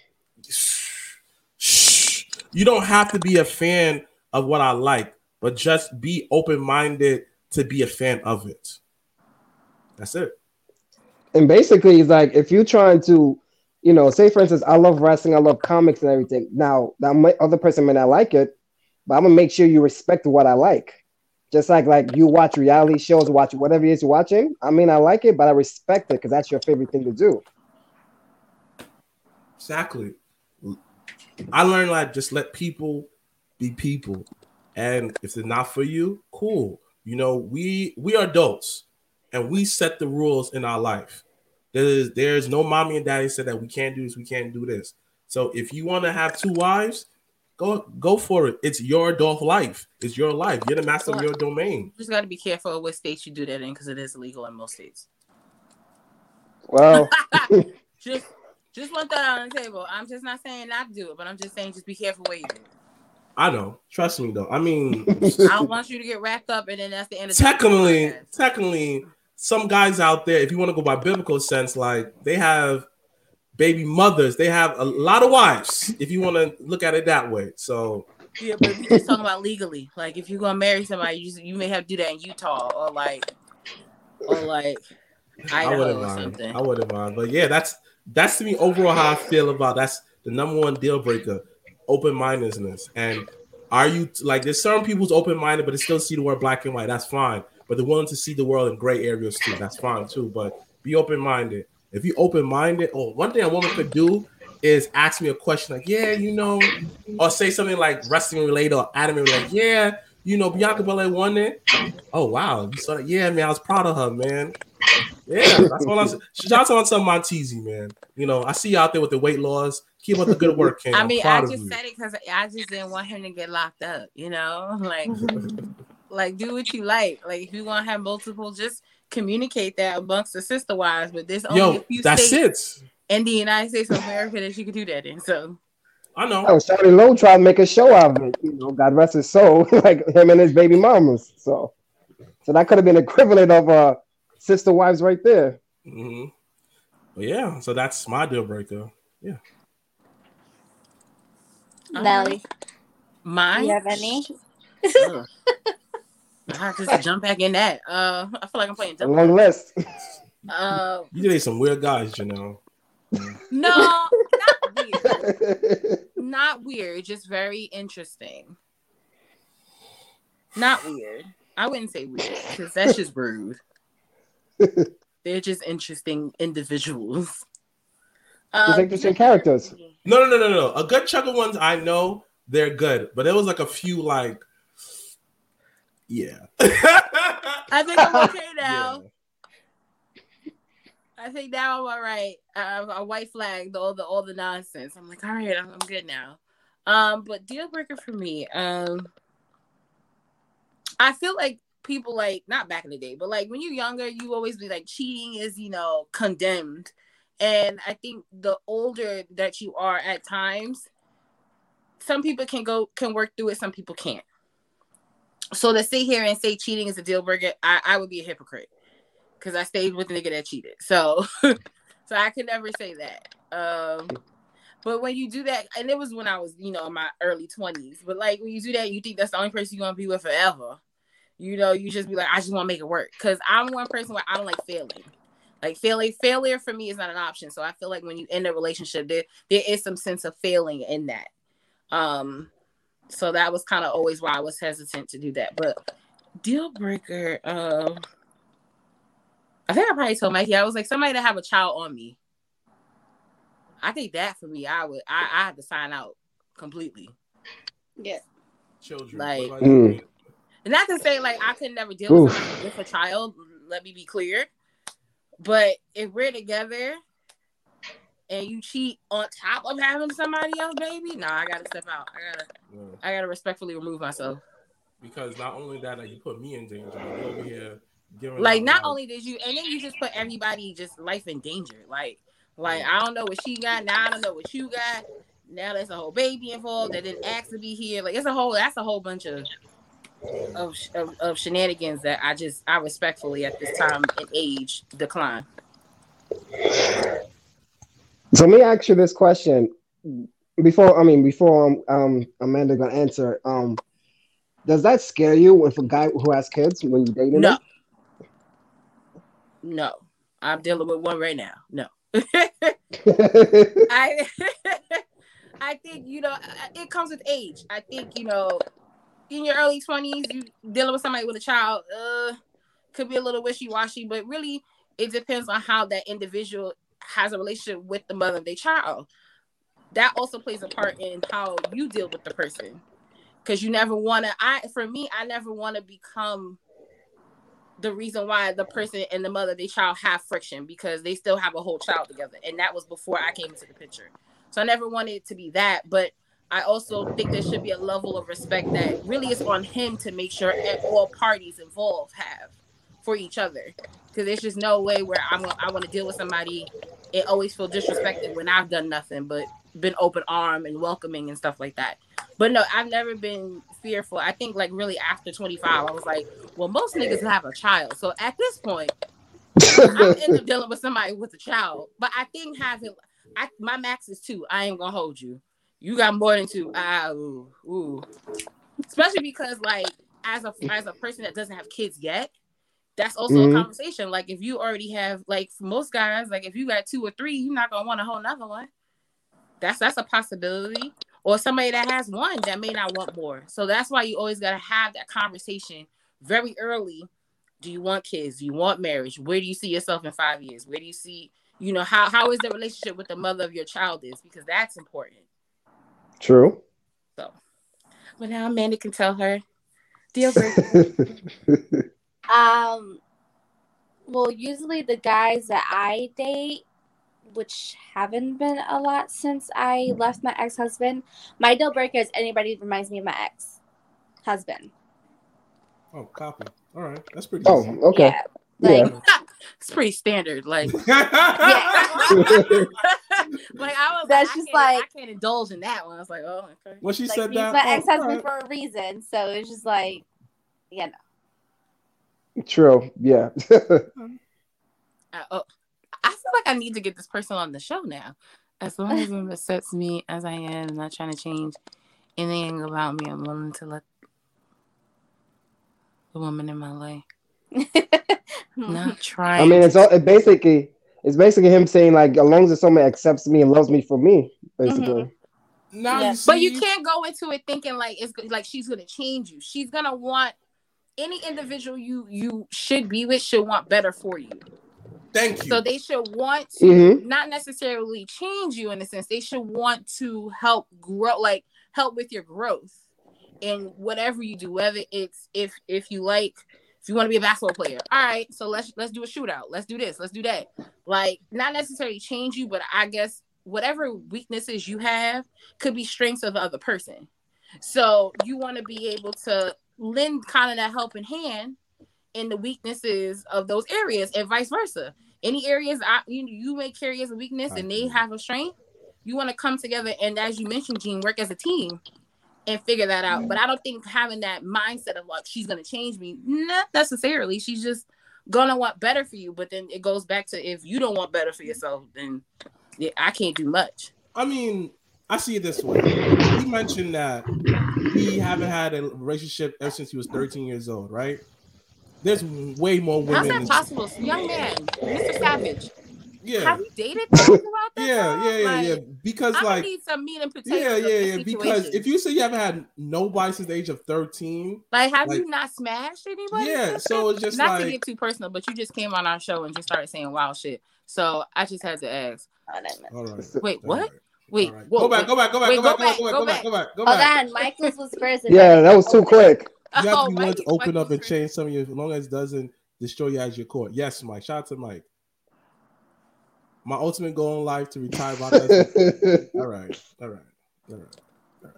Shh. You don't have to be a fan of what I like, but just be open minded to be a fan of it. That's it. And basically, it's like if you're trying to, you know, say for instance, I love wrestling, I love comics and everything. Now, that may, other person may not like it, but I'm gonna make sure you respect what I like. Just like like you watch reality shows, watch whatever it is you're watching. I mean, I like it, but I respect it because that's your favorite thing to do. Exactly. I learned like just let people be people. And if they're not for you, cool. You know, we we are adults and we set the rules in our life. There is there's no mommy and daddy said that we can't do this, we can't do this. So if you want to have two wives, go go for it. It's your adult life. It's your life. You're the master of your domain. You just got to be careful of what states you do that in because it is illegal in most states. Well, *laughs* *laughs* just just want that on the table. I'm just not saying not to do it, but I'm just saying just be careful where you do. it. I know. Trust me though. I mean, I don't want you to get wrapped up and then that's the end of the technically, technically, some guys out there, if you want to go by biblical sense, like they have baby mothers, they have a lot of wives. If you want to look at it that way, so Yeah, but we just talking about legally. Like if you're gonna marry somebody, you, you may have to do that in Utah or like or like I wouldn't or mind. something. I wouldn't mind. But yeah, that's that's to me overall how I feel about that's the number one deal breaker, open mindedness. And are you like there's some people's open minded, but they still see the world black and white. That's fine. But they're willing to see the world in gray areas too. That's fine too. But be open minded. If you open minded, oh, one thing a woman could do is ask me a question like, yeah, you know, or say something like wrestling related or anime related. Yeah, you know, Bianca Belair won it. Oh wow, you saw that? Yeah, man, I was proud of her, man. Yeah, that's all I'm saying. Shout out to Montezi, man. You know, I see you out there with the weight loss. Keep up the good work, King. I mean, I just said it because I just didn't want him to get locked up. You know, *laughs* like, *laughs* like do what you like. Like, if you want to have multiple, just communicate that amongst the sister wives. But there's only a few that's states it. in the United States of America that you can do that in. So, I know. oh, Shawty Lo tried to make a show out of it. You know, God rest his soul, *laughs* like him and his baby mamas. So, so that could have been equivalent of uh sister wives right there. hmm But yeah, so that's my deal breaker. Yeah. Nelly, mine. you have any? Ugh. I just jump back in that. Uh, I feel like I'm playing A double. long list. Uh, You did some weird guys, you know. no, not weird. Not weird. Just very interesting. Not weird. I wouldn't say weird because that's just rude. They're just interesting individuals. Just Um, interesting characters. No, no, no, no, no. A good chunk of ones I know they're good, but there was like a few like, yeah. *laughs* I think I'm okay *laughs* now. Yeah. I think now I'm all right. Uh, a white flag, all the all the nonsense. I'm like, all right, I'm, I'm good now. Um, but deal breaker for me. Um, I feel like people like not back in the day, but like when you're younger, you always be like cheating is you know condemned, and I think the older that you are at times, some people can go can work through it, some people can't. So to sit here and say cheating is a deal breaker, I, I would be a hypocrite because I stayed with the nigga that cheated. So, *laughs* so I could never say that. Um, but when you do that, and it was when I was, you know, in my early twenties. But like when you do that, you think that's the only person you want to be with forever. You know, you just be like, I just want to make it work. Because I'm one person where I don't like failing. Like failing, failure for me is not an option. So I feel like when you end a relationship, there there is some sense of failing in that. Um, so that was kind of always why I was hesitant to do that. But deal breaker, um, I think I probably told Mikey I was like somebody to have a child on me. I think that for me, I would I, I have to sign out completely. Yeah. Children. Like- What about you? Mm. And not to say like I could never deal with Oof. somebody with a child. Let me be clear. But if we're together and you cheat on top of having somebody else, baby, nah, I gotta step out. I gotta, Yeah. I gotta respectfully remove myself. Because not only that, like you put me in danger, you over here Like, not only did you, and then you just put everybody just life in danger. Like, like I don't know what she got now. I don't know what you got. Now there's a whole baby involved that didn't ask to be here. Like, it's a whole. That's a whole bunch of of, of, of shenanigans that I just I respectfully at this time and age decline. So let me ask you this question before I mean before um, um Amanda gonna answer. Um, does that scare you with a guy who has kids when you dating No. him? No, No. I'm dealing with one right now. No, *laughs* *laughs* I *laughs* I think you know it comes with age. I think you know in your early twenties, you dealing with somebody with a child, uh, could be a little wishy washy, but really it depends on how that individual has a relationship with the mother of their child. That also plays a part in how you deal with the person, because you never want to. I for me, I never want to become the reason why the person and the mother of their child have friction because they still have a whole child together, and that was before I came into the picture. So I never wanted it to be that, but I also think there should be a level of respect that really is on him to make sure all parties involved have for each other. Because there's just no way where I'm I want to deal with somebody It always feel disrespected when I've done nothing but been open arm and welcoming and stuff like that. But no, I've never been fearful. I think like really after 25, I was like, well, most niggas have a child. So at this point, I'm end up dealing with somebody with a child. But I think having I my max is two. I ain't gonna hold you. You got more than two. Ah, ooh, ooh. Especially because like as a as a person that doesn't have kids yet, that's also Mhm. a conversation. Like if you already have like for most guys, like if you got two or three, you're not gonna want a whole nother one. That's that's a possibility. Or somebody that has one that may not want more. So that's why you always gotta have that conversation very early. Do you want kids? Do you want marriage? Where do you see yourself in five years? Where do you see, you know, how how is the relationship with the mother of your child is? Because that's important. True. So but now Amanda can tell her deal breaker. *laughs* Um, well, usually the guys that I date, which haven't been a lot since I left my ex husband, my deal breaker is anybody that reminds me of my ex husband. Oh, copy. All right, that's pretty. oh, easy. okay. Yeah. Like, Yeah. *laughs* it's pretty standard. Like *laughs* Yeah. like I was That's like, just I can't, like- I can't indulge in that one. I was like, oh, okay. when she like said he's that, my oh, ex husband all right. for a reason. So it's just like, yeah, no. True. Yeah. *laughs* Uh, oh, I feel like I need to get this person on the show now. As long as it accepts me as I am, I'm not trying to change anything about me, I'm willing to let the woman in my life. *laughs* Not trying. I mean, it's all it basically it's basically him saying like, as long as someone accepts me and loves me for me, basically. Now Yeah. you see, But you can't go into it thinking like it's like she's gonna change you. She's gonna want any individual you you should be with should want better for you. Thank you. So they should want to Mhm. not necessarily change you in a sense. They should want to help grow, like help with your growth and whatever you do. Whether it's if if you like if you want to be a basketball player, all right. So let's let's do a shootout. Let's do this. Let's do that. Like not necessarily change you, but I guess whatever weaknesses you have could be strengths of the other person. So you want to be able to lend kind of that helping hand in the weaknesses of those areas and vice versa. Any areas I you you may carry as a weakness and they have a strength, you want to come together and as you mentioned, Jean, work as a team and figure that out. But I don't think having that mindset of like she's gonna change me, not necessarily. She's just gonna want better for you. But then it goes back to if you don't want better for yourself, then yeah, I can't do much. I mean, I see it this way. You mentioned that he haven't had a relationship ever since he was 13 years old, right? There's way more women. How's that in- possible? Young man, Mr. Savage, Yeah, have you dated throughout that yeah, time? yeah, yeah, Like, yeah. Because I like, need some meat and potatoes. yeah, yeah, yeah. Because if you say you haven't had nobody since the age of 13, like, have like- you not smashed anybody? yeah. So it's just not to get too personal, but you just came on our show and just started saying wild shit. So I just had to ask. Oh, that all right. Wait, what? right, Wait, all right. whoa, go back, wait. go back, go back, Wait, go go back, go back, back, go back, go go back, go back, go Hold back. on, Michael's was first. Yeah, that was too quick. You have Oh, to be willing to open Mike up and was change some of your, as long as it doesn't destroy you as your court. Yes, Mike. Shout out to Mike. My ultimate goal in life to retire broadcast. *laughs* all right, all right, all right.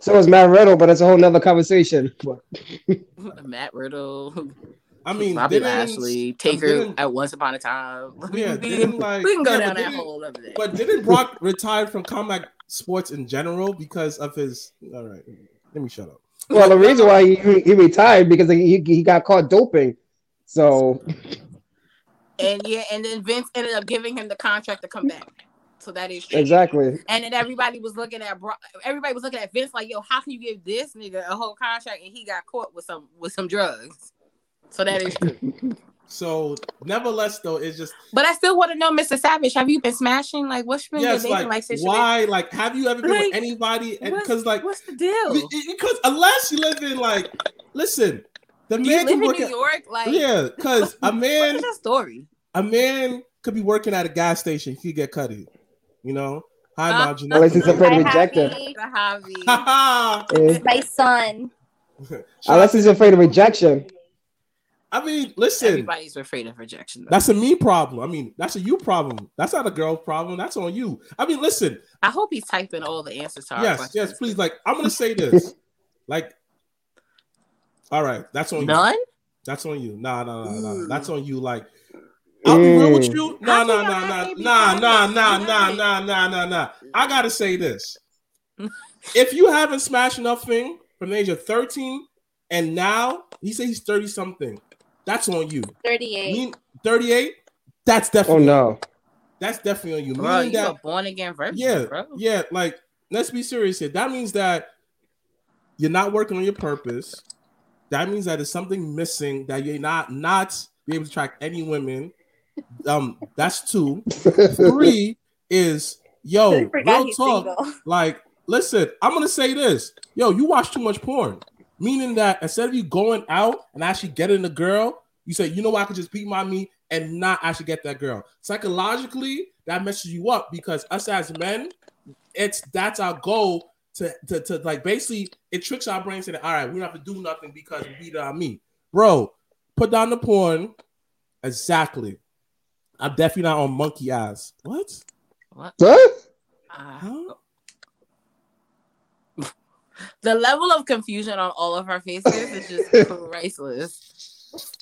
So is Matt Riddle, but it's a whole nother conversation. *laughs* Matt Riddle, I mean, Bobby didn't- Lashley, Taker didn't- at Once Upon a Time. *laughs* Yeah, we, didn't can, like. we can go yeah, down but that didn't- hole over there. But didn't Brock retire from combat sports in general because of his? All right, let me shut up. Well, the reason why he, he retired because he, he got caught doping. So and yeah, and then Vince ended up giving him the contract to come back. So that is true. exactly. And then everybody was looking at Bro- everybody was looking at Vince like, yo, how can you give this nigga a whole contract and he got caught with some with some drugs? So that is true. So, nevertheless, though, it's just But I still want to know, Mr. Savage, have you been smashing? Like, what's been yes, your dating like like situation? why? Like, have you ever been Like, with anybody? What's- Because like, what's the deal? because unless you live in like, listen, the Do you man live can in work New at York? Like, yeah, because *laughs* a man, is that story? a man could be working at a gas station. He could get cutty. You know. Hi, Uh, Margie. Unless he's afraid to Hi, reject it. Javi. The hobby. Ha Eh, My son. *laughs* Unless he's afraid of rejection. I mean, listen. Everybody's afraid of rejection. Though. That's a me problem. I mean, that's a you problem. That's not a girl problem. That's on you. I mean, listen. I hope he's typing all the answers to our Yes, questions. yes, please. Like, I'm gonna say *laughs* this. like, all right, that's on you. None? That's on you. Nah, nah, nah, nah. Ooh. That's on you. Like, I'll be real with Mm. you. Nah, How nah, nah, nah, nah, nah, nah, nah, nah, nah, nah, nah. I gotta say this. *laughs* if you haven't smashed nothing from the age of 13 and now he says he's 30 something, that's on you. 38. Mean 38, that's definitely. Oh definitely no. that's definitely on you. Bro, Meaning you that a born again virgin, yeah, bro. yeah, like let's be serious here. That means that you're not working on your purpose. That means that there's something missing that you're not not be able to attract any women. Um, that's two. *laughs* Three is yo, I real talk. single. Like, listen, I'm gonna say this. Yo, you watch too much porn. Meaning that instead of you going out and actually getting a girl, you say, you know what, I could just beat my meat and not actually get that girl. Psychologically, that messes you up because us as men, it's that's our goal to to, to like basically it tricks our brains saying, all right, we don't have to do nothing because we beat our meat. Bro, put down the porn. Exactly. I'm definitely not on monkey ass. What? What? Huh? Uh, Huh? *laughs* the level of confusion on all of our faces is just *laughs* priceless.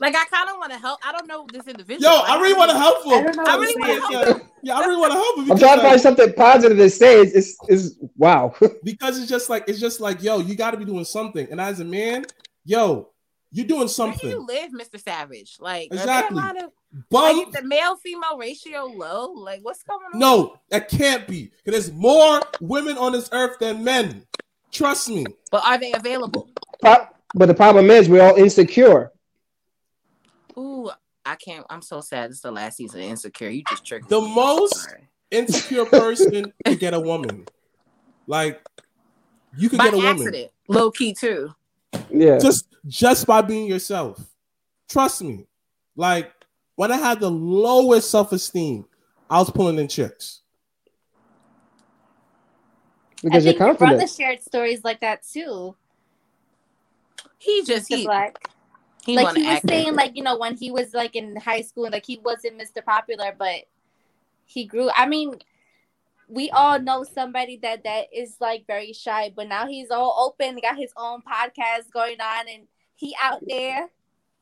Like I kind of want to help. I don't know this individual. Yo, I really want to help him. I don't know I really want to help. Him. Yeah, I really want to help him. I'm trying to like, find something positive to say. It's, it's, it's wow. *laughs* because it's just like it's just like yo, you got to be doing something. And as a man, yo, you're doing Where do something. you live, Mr. Savage? Like, Exactly. are there a lot of Bum, like, the male female ratio low? Like, what's going on? no, that can't be. Because there's more women on this earth than men. Trust me. but are they available? Pro- but the problem is we're all insecure. Ooh, I can't. I'm so sad. This is the last season of Insecure. You just triggered The me. most- Sorry. Insecure person *laughs* can get a woman. Like you can by get a woman low key too. Yeah. just just by being yourself. Trust me. Like when I had the lowest self esteem, I was pulling in chicks. Because I you're think your brother shared stories like that too. He just he Black. he like he was act. saying, like you know, when he was like in high school, like he wasn't Mr. Popular, but he grew. I mean, we all know somebody that that is like very shy, but now he's all open, got his own podcast going on, and he out there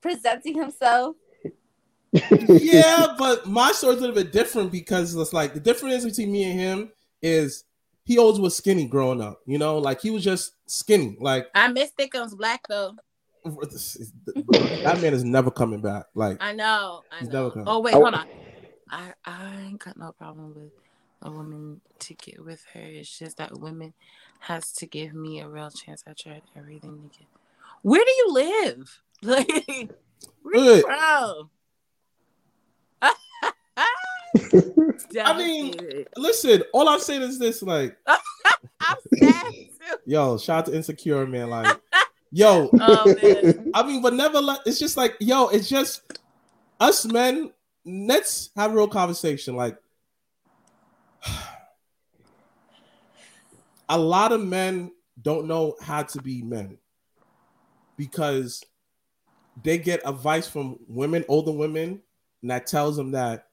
presenting himself. *laughs* yeah, but my story's a little bit different because it's like the difference between me and him is he always was skinny growing up. You know, like he was just skinny. Like I miss Thickums Black though. *laughs* that man is never coming back. Like I know. I He's know. never coming. Oh wait, Oh. hold on. I I ain't got no problem with a woman to get with her. It's just that women has to give me a real chance. I tried everything to get. Where do you live? *laughs* Like, where you from? *laughs* I mean- listen, all I'm saying is this: like, *laughs* I'm yo, shout out to Insecure, man. Like, yo, *laughs* Oh man. I mean, but never let it's just like, yo, it's just us men. Let's have a real conversation. Like, *sighs* a lot of men don't know how to be men because they get advice from women, older women, and that tells them that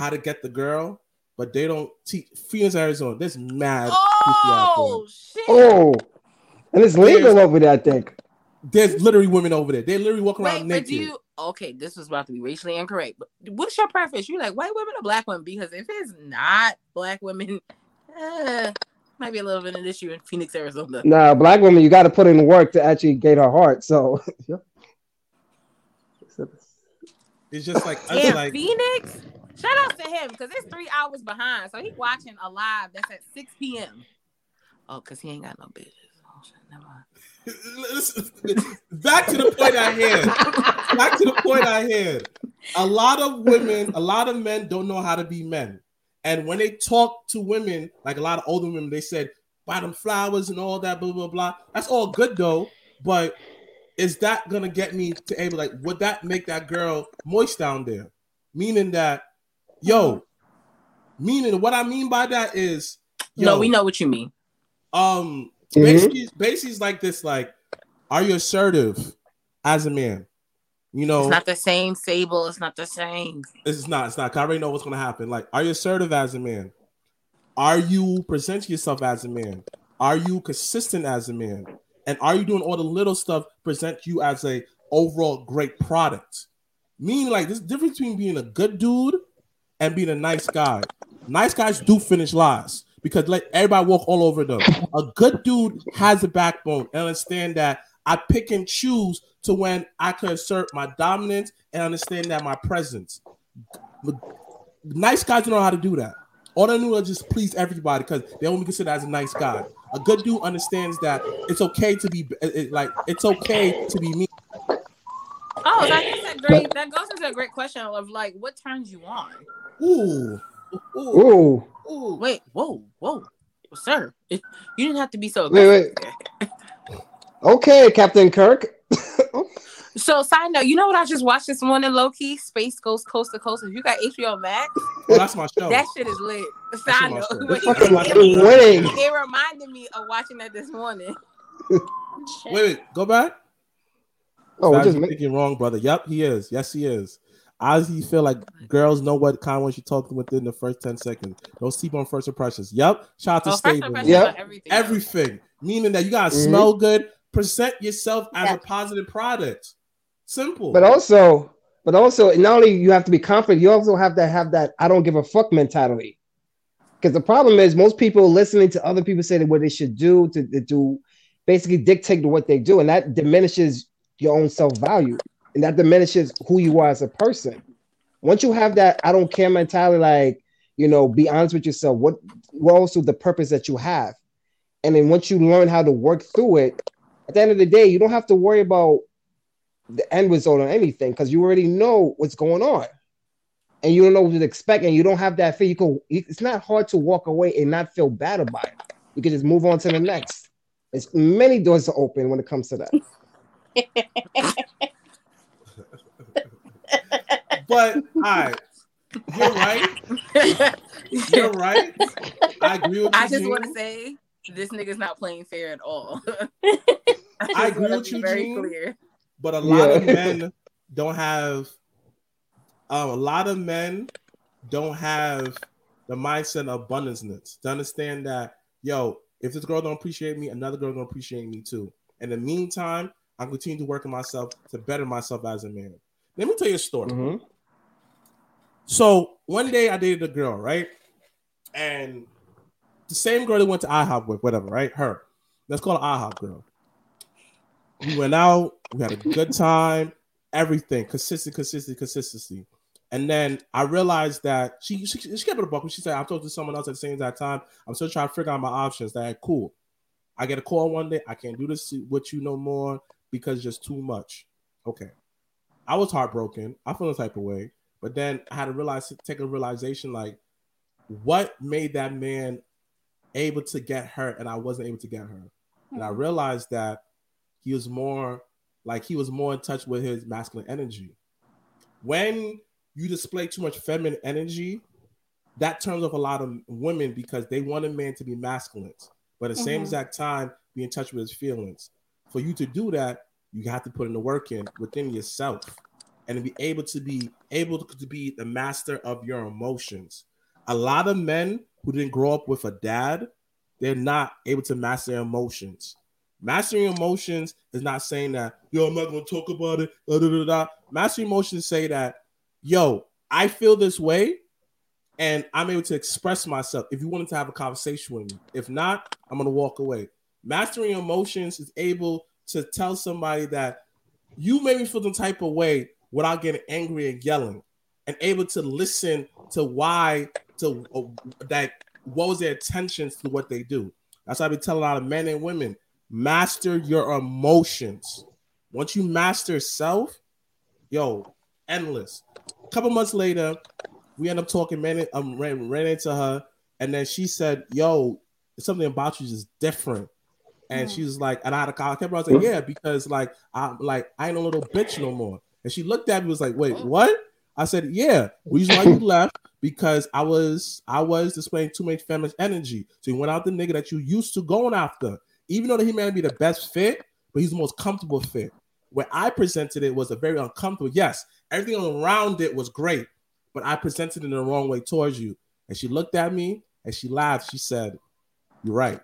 how to get the girl, but they don't teach Phoenix, Arizona. There's mad. Oh Oh shit! Oh, and it's legal over there, I think. There's literally women over there. They literally walk around Wait, but naked. do you? Okay, this was about to be racially incorrect. But what's your preference? You like white women or black women? Because if it's not black women, uh, *laughs* might be a little bit of an issue in Phoenix, Arizona. Nah, black women, you got to put in the work to actually get her heart. So, *laughs* It's just like I Yeah, like Phoenix. Shout out to him because it's three hours behind. So he's watching a live that's at 6 p.m. Oh, because he ain't got no bitches. Oh, shit, never mind. Listen, back to the point I had. Back to the point I had. A lot of women, a lot of men don't know how to be men. And when they talk to women, like a lot of older women, they said, buy them flowers and all that, blah, blah, blah. That's all good though. But is that gonna get me to able like would that make that girl moist down there? Meaning that, yo, meaning what I mean by that is yo, No, we know what you mean. um Mhm. basically basically it's like this like are you assertive as a man you know It's not the same fable. It's not the same. it's not it's not 'cause I already know what's gonna happen like are you assertive as a man are you presenting yourself as a man are you consistent as a man and are you doing all the little stuff present you as a overall great product meaning like this difference between being a good dude and being a nice guy nice guys do finish last because let everybody walk all over them. A good dude has a backbone and understand that I pick and choose to when I can assert my dominance and understand that my presence. Nice guys don't know how to do that. All they know is just please everybody because they only consider as a nice guy. A good dude understands that it's okay to be like it's okay to be me. Oh, that is a great. That goes into a great question of like, what turns you on? Ooh, ooh, Ooh, ooh. Wait, whoa, whoa, sir, it, you didn't have to be so. Wait, aggressive. *laughs* okay, Captain Kirk. *laughs* So, side note, you know what I just watched this morning, low key? Space Goes Coast to Coast. If you got HBO Max, Oh, that's my show. that shit is lit. That's Side my note, show. *laughs* It, it reminded me of watching that this morning. Wait, wait, go back. Oh, we Ozzy just ma- thinking wrong, brother. Yep, he is. Yes, he is. Ozzy feel like girls know what kind when she talking within the first 10 seconds. Don't sleep on first impressions. Yep. Shout out to Oh, first Stable. impression Yep. everything. Everything. Meaning that you gotta Mhm. smell good, present yourself as Yeah. a positive product. Simple. but also, but also, not only you have to be confident, you also have to have that I don't give a fuck mentality. Because the problem is, most people listening to other people say that what they should do to, to do, basically dictate what they do, and that diminishes your own self value, and that diminishes who you are as a person. Once you have that I don't care mentality, like you know, be honest with yourself. What, what also the purpose that you have, and then once you learn how to work through it, at the end of the day, you don't have to worry about the end result or anything because you already know what's going on and you don't know what to expect and you don't have that fear. You can, it's not hard to walk away and not feel bad about it. You can just move on to the next. There's many doors to open when it comes to that. But I, You're right. You're right. I agree with you. I just want to say this nigga's not playing fair at all. *laughs* I agree wanna with be you, Very Jean. clear. But a lot of men don't have um, a lot of men don't have the mindset of abundance to understand that yo, if this girl don't appreciate me, another girl gonna appreciate me too. In the meantime, I'm continuing to work on myself to better myself as a man. Let me tell you a story. Mhm. So one day I dated a girl, right? And the same girl that went to IHOP with, whatever, right? Her. Let's call her IHOP girl. We went out, we had a good *laughs* time, everything, consistent, consistent, consistency. And then I realized that she she, she kept it a buck. She said, I'm talking to someone else at the same exact time. I'm still trying to figure out my options. That cool. I get a call one day. I can't do this with you no more because just too much. Okay. I was heartbroken. I feel the type of way. But then I had to realize, take a realization like, what made that man able to get her and I wasn't able to get her? And I realized that he was more like he was more in touch with his masculine energy. When you display too much feminine energy, that turns off a lot of women because they want a man to be masculine, but at the same Mhm. exact time be in touch with his feelings. For you to do that, you have to put in the work in within yourself. and be able to be able to be the master of your emotions. A lot of men who didn't grow up with a dad, they're not able to master emotions. Mastering emotions is not saying that, yo, I'm not gonna talk about it. Da, da, da, da. Mastering emotions say that, yo, I feel this way, and I'm able to express myself. If you wanted to have a conversation with me, if not, I'm gonna walk away. Mastering emotions is able to tell somebody that you made me feel the type of way without getting angry and yelling, and able to listen to why to uh, that what was their intentions to what they do. That's why I be telling a lot of men and women master your emotions. Once you master self, yo, endless. A couple months later, we end up talking. Man, um, ran, ran into her, and then she said, "Yo, something about you is different." And she was like, and I had a call. I kept I was like, yeah, because like I'm like I ain't a little bitch no more. And she looked at me was like, wait, oh. what? I said, yeah. The reason why you *laughs* left because I was I was displaying too much feminist energy. So you went out the nigga that you used to going after, even though that he may be the best fit, but he's the most comfortable fit. Where I presented it was a very uncomfortable. Yes, everything around it was great, but I presented it in the wrong way towards you. And she looked at me and she laughed. She said, "You're right."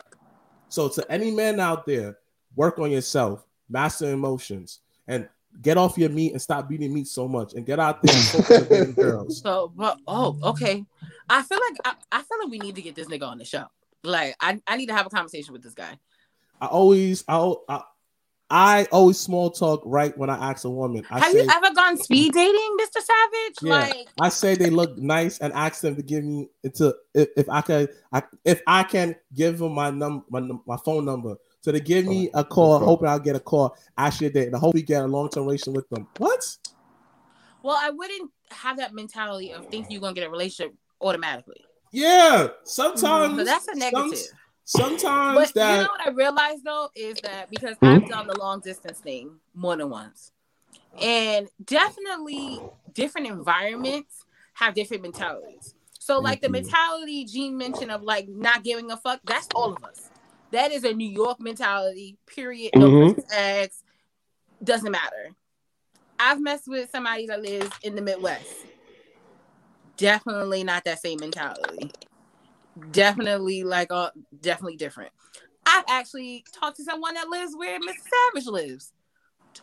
So to any man out there, work on yourself, master emotions, and get off your meat and stop beating meat so much, and get out there and focus on getting *laughs* girls. So, but oh, okay. I feel like I, I feel like we need to get this nigga on the show. Like, I, I need to have a conversation with this guy. I always, I, I, I always small talk right when I ask a woman. I Have say, you ever gone speed dating, Mr. Savage? Yeah. Like, I say they look nice and ask them to give me into if, if I can I, if I can give them my number my, my phone number. So they give me a call, hoping I'll get a call actually a date, and I hope we get a long term relation with them. What? well, I wouldn't have that mentality of thinking you're gonna get a relationship automatically. Yeah. Mm-hmm. Sometimes So that's a some- negative. Sometimes But you know what I realized though is that because Mhm. I've done the long distance thing more than once, and definitely different environments have different mentalities. So like the Mhm. mentality Jean mentioned of like not giving a fuck, that's all of us. That is a New York mentality. Period. No Mhm. questions asked. Doesn't matter. I've messed with somebody that lives in the Midwest. Definitely not that same mentality definitely like uh definitely different. I've actually talked to someone that lives where Mr. Savage lives.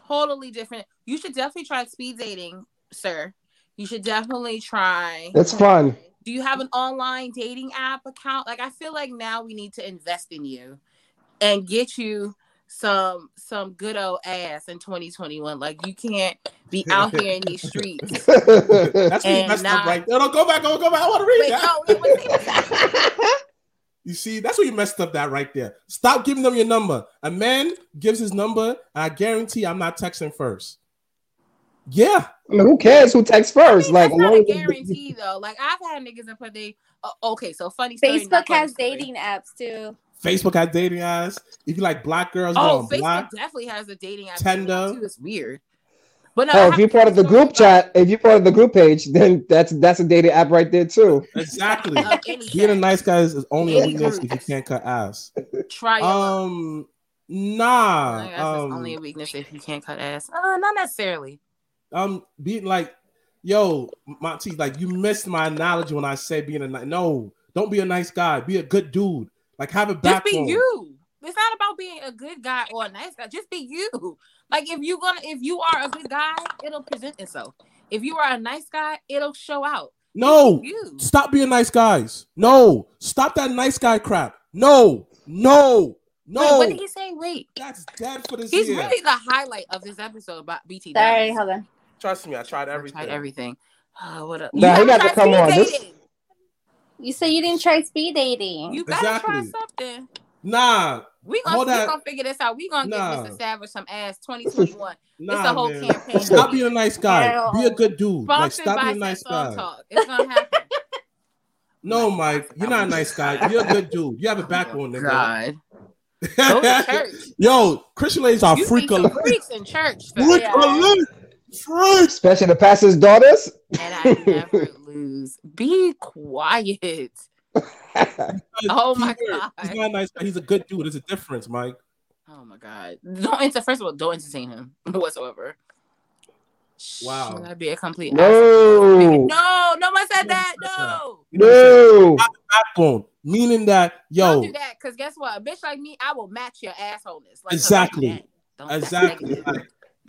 Totally different. You should definitely try speed dating, sir. You should definitely try. That's fun. Do you have an online dating app account? Like I feel like now we need to invest in you and get you some some good old ass in 2021. Like you can't be *laughs* out here in these streets. that's what you and messed up right there. No, go back, go, go back. I want to read Wait, that. no. *laughs* You see, that's what you messed up that right there. Stop giving them your number. A man gives his number, and I guarantee I'm not texting first. Yeah. I mean, who cares who texts first? mean, like, that's not a guarantee though. Like I've had niggas that put they. Oh, okay, so funny. Facebook not has dating apps too. Facebook has dating apps. If you like black girls, go Oh, Facebook black. definitely has a dating app. Tinder. too. It's weird. But no, I Hell, have if you're part of the group story chat, if you're part of the group page, then that's that's a dating app right there too. Exactly. uh, Being a nice guy is is only a weakness if you can't cut ass. Try. Um, I nah. guess it's only a Um, weakness if you can't cut ass. Uh, not necessarily. um, being like, yo, Monty, like you missed my analogy when I said being a nice. No, don't be a nice guy. Be a good dude. Like have a Just be you. It's not about being a good guy or a nice guy. Just be you. Like if you gonna, if you are a good guy, it'll present itself. If you are a nice guy, it'll show out. No, You. stop being nice guys. No, stop that nice guy crap. No, no, no. Wait, what did he say? Wait. That's dead for this He's year. really the highlight of this episode about BT. Sorry, Dallas. hold on. Trust me, I tried I everything. tried everything. Uh, *sighs* what up? Nah, he got to come on. This- This... You say you didn't try speed dating. You gotta try something. Nah, We gonna, Hold we on. gonna figure this out. We gonna Nah. give Mr. Savage some ass *laughs* 2021. nah, it's a whole man. campaign. *laughs* Stop being a nice guy. Hell. Be a good dude. Like stop being a nice guy. Talk. It's gonna happen. *laughs* No, Mike, you're not a nice guy. You're a good dude. You have a backbone, oh nigga. God. Go to church. Yo, Christian ladies are You freak see alert. freaks in church. fam. Freak Yeah. alert. Freaks. Especially the pastor's daughters. And I never lose. Be quiet. *laughs* Oh my God. He's not a nice guy. He's a good dude. There's a difference, Mike. Oh my god. Don't enter first of all, don't entertain him *laughs* whatsoever. Wow. Should I be a complete No. asshole? No, no one said that. No. No. Backbone, meaning that yo, Don't do that, because guess what? A bitch like me, I will match your assholeness. Like, Exactly. don't do that. Don't- that's exactly.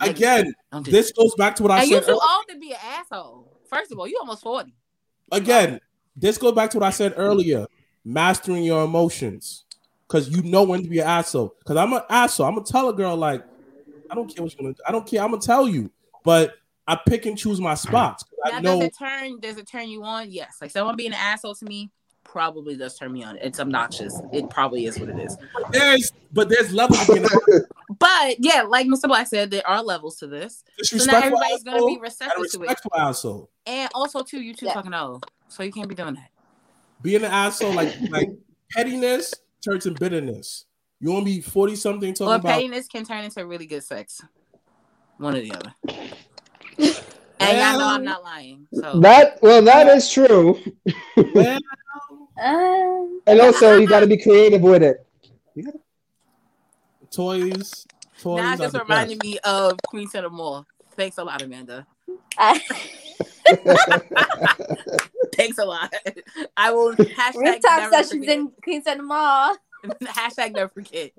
again, Don't do this goes back to what I and you said. too ear- old to be an asshole. First of all, you almost 40. Again, this goes back to what I said earlier. Mastering your emotions, because you know when to be an asshole. Because I'm an asshole. I'm gonna tell a girl like, I don't care what you're gonna. I don't care. I'm gonna tell you, but I pick and choose my spots. 'cause I Now, know. does it turn? Does it turn you on? Yes. Like someone being an asshole to me probably does turn me on. It's obnoxious. It probably is what it is. There's, but there's levels of being *laughs* But yeah, like MrBlacc said, there are levels to this. So not disrespectful everybody's gonna asshole be and receptive to it. respectful asshole. And also, too, you too Yeah. fucking old, so you can't be doing that. Being an asshole, like like pettiness turns into bitterness. You want to be forty something talking Or about pettiness can turn into really good sex. One or the other. *laughs* And y'all know I'm not lying. So That well, that is true. well, Um, And also, you got to be creative with it. toys. Toys. now just the reminded best. me of Queens Center Mall. Thanks a lot, Amanda. I, *laughs* Thanks a lot. I will hashtag rooftop never sessions forget. in Queens *laughs* Mall. hashtag never forget.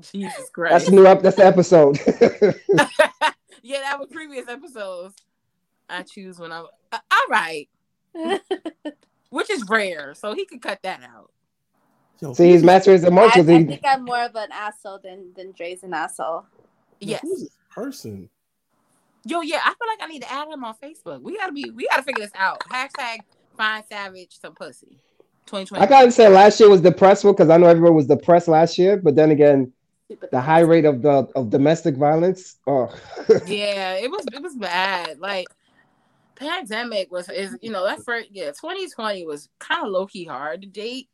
Jesus That's Christ. the new up. That's the episode. *laughs* yeah, that was previous episodes. I choose when I'm uh, all right, which is rare, so he could cut that out. Yo, See, he's mastering his I, I think I'm more of an asshole than than Dre's an asshole. Yes. Who's this person? Yo, yeah, I feel like I need to add him on Facebook. We gotta be, we gotta figure this out. Hashtag find savage some pussy. 2020. I gotta say, last year was depressful because I know everyone was depressed last year. But then again, the high rate of the of domestic violence. Oh, *laughs* yeah, it was it was bad. Like pandemic was is you know that first yeah 2020 was kind of low key hard to date.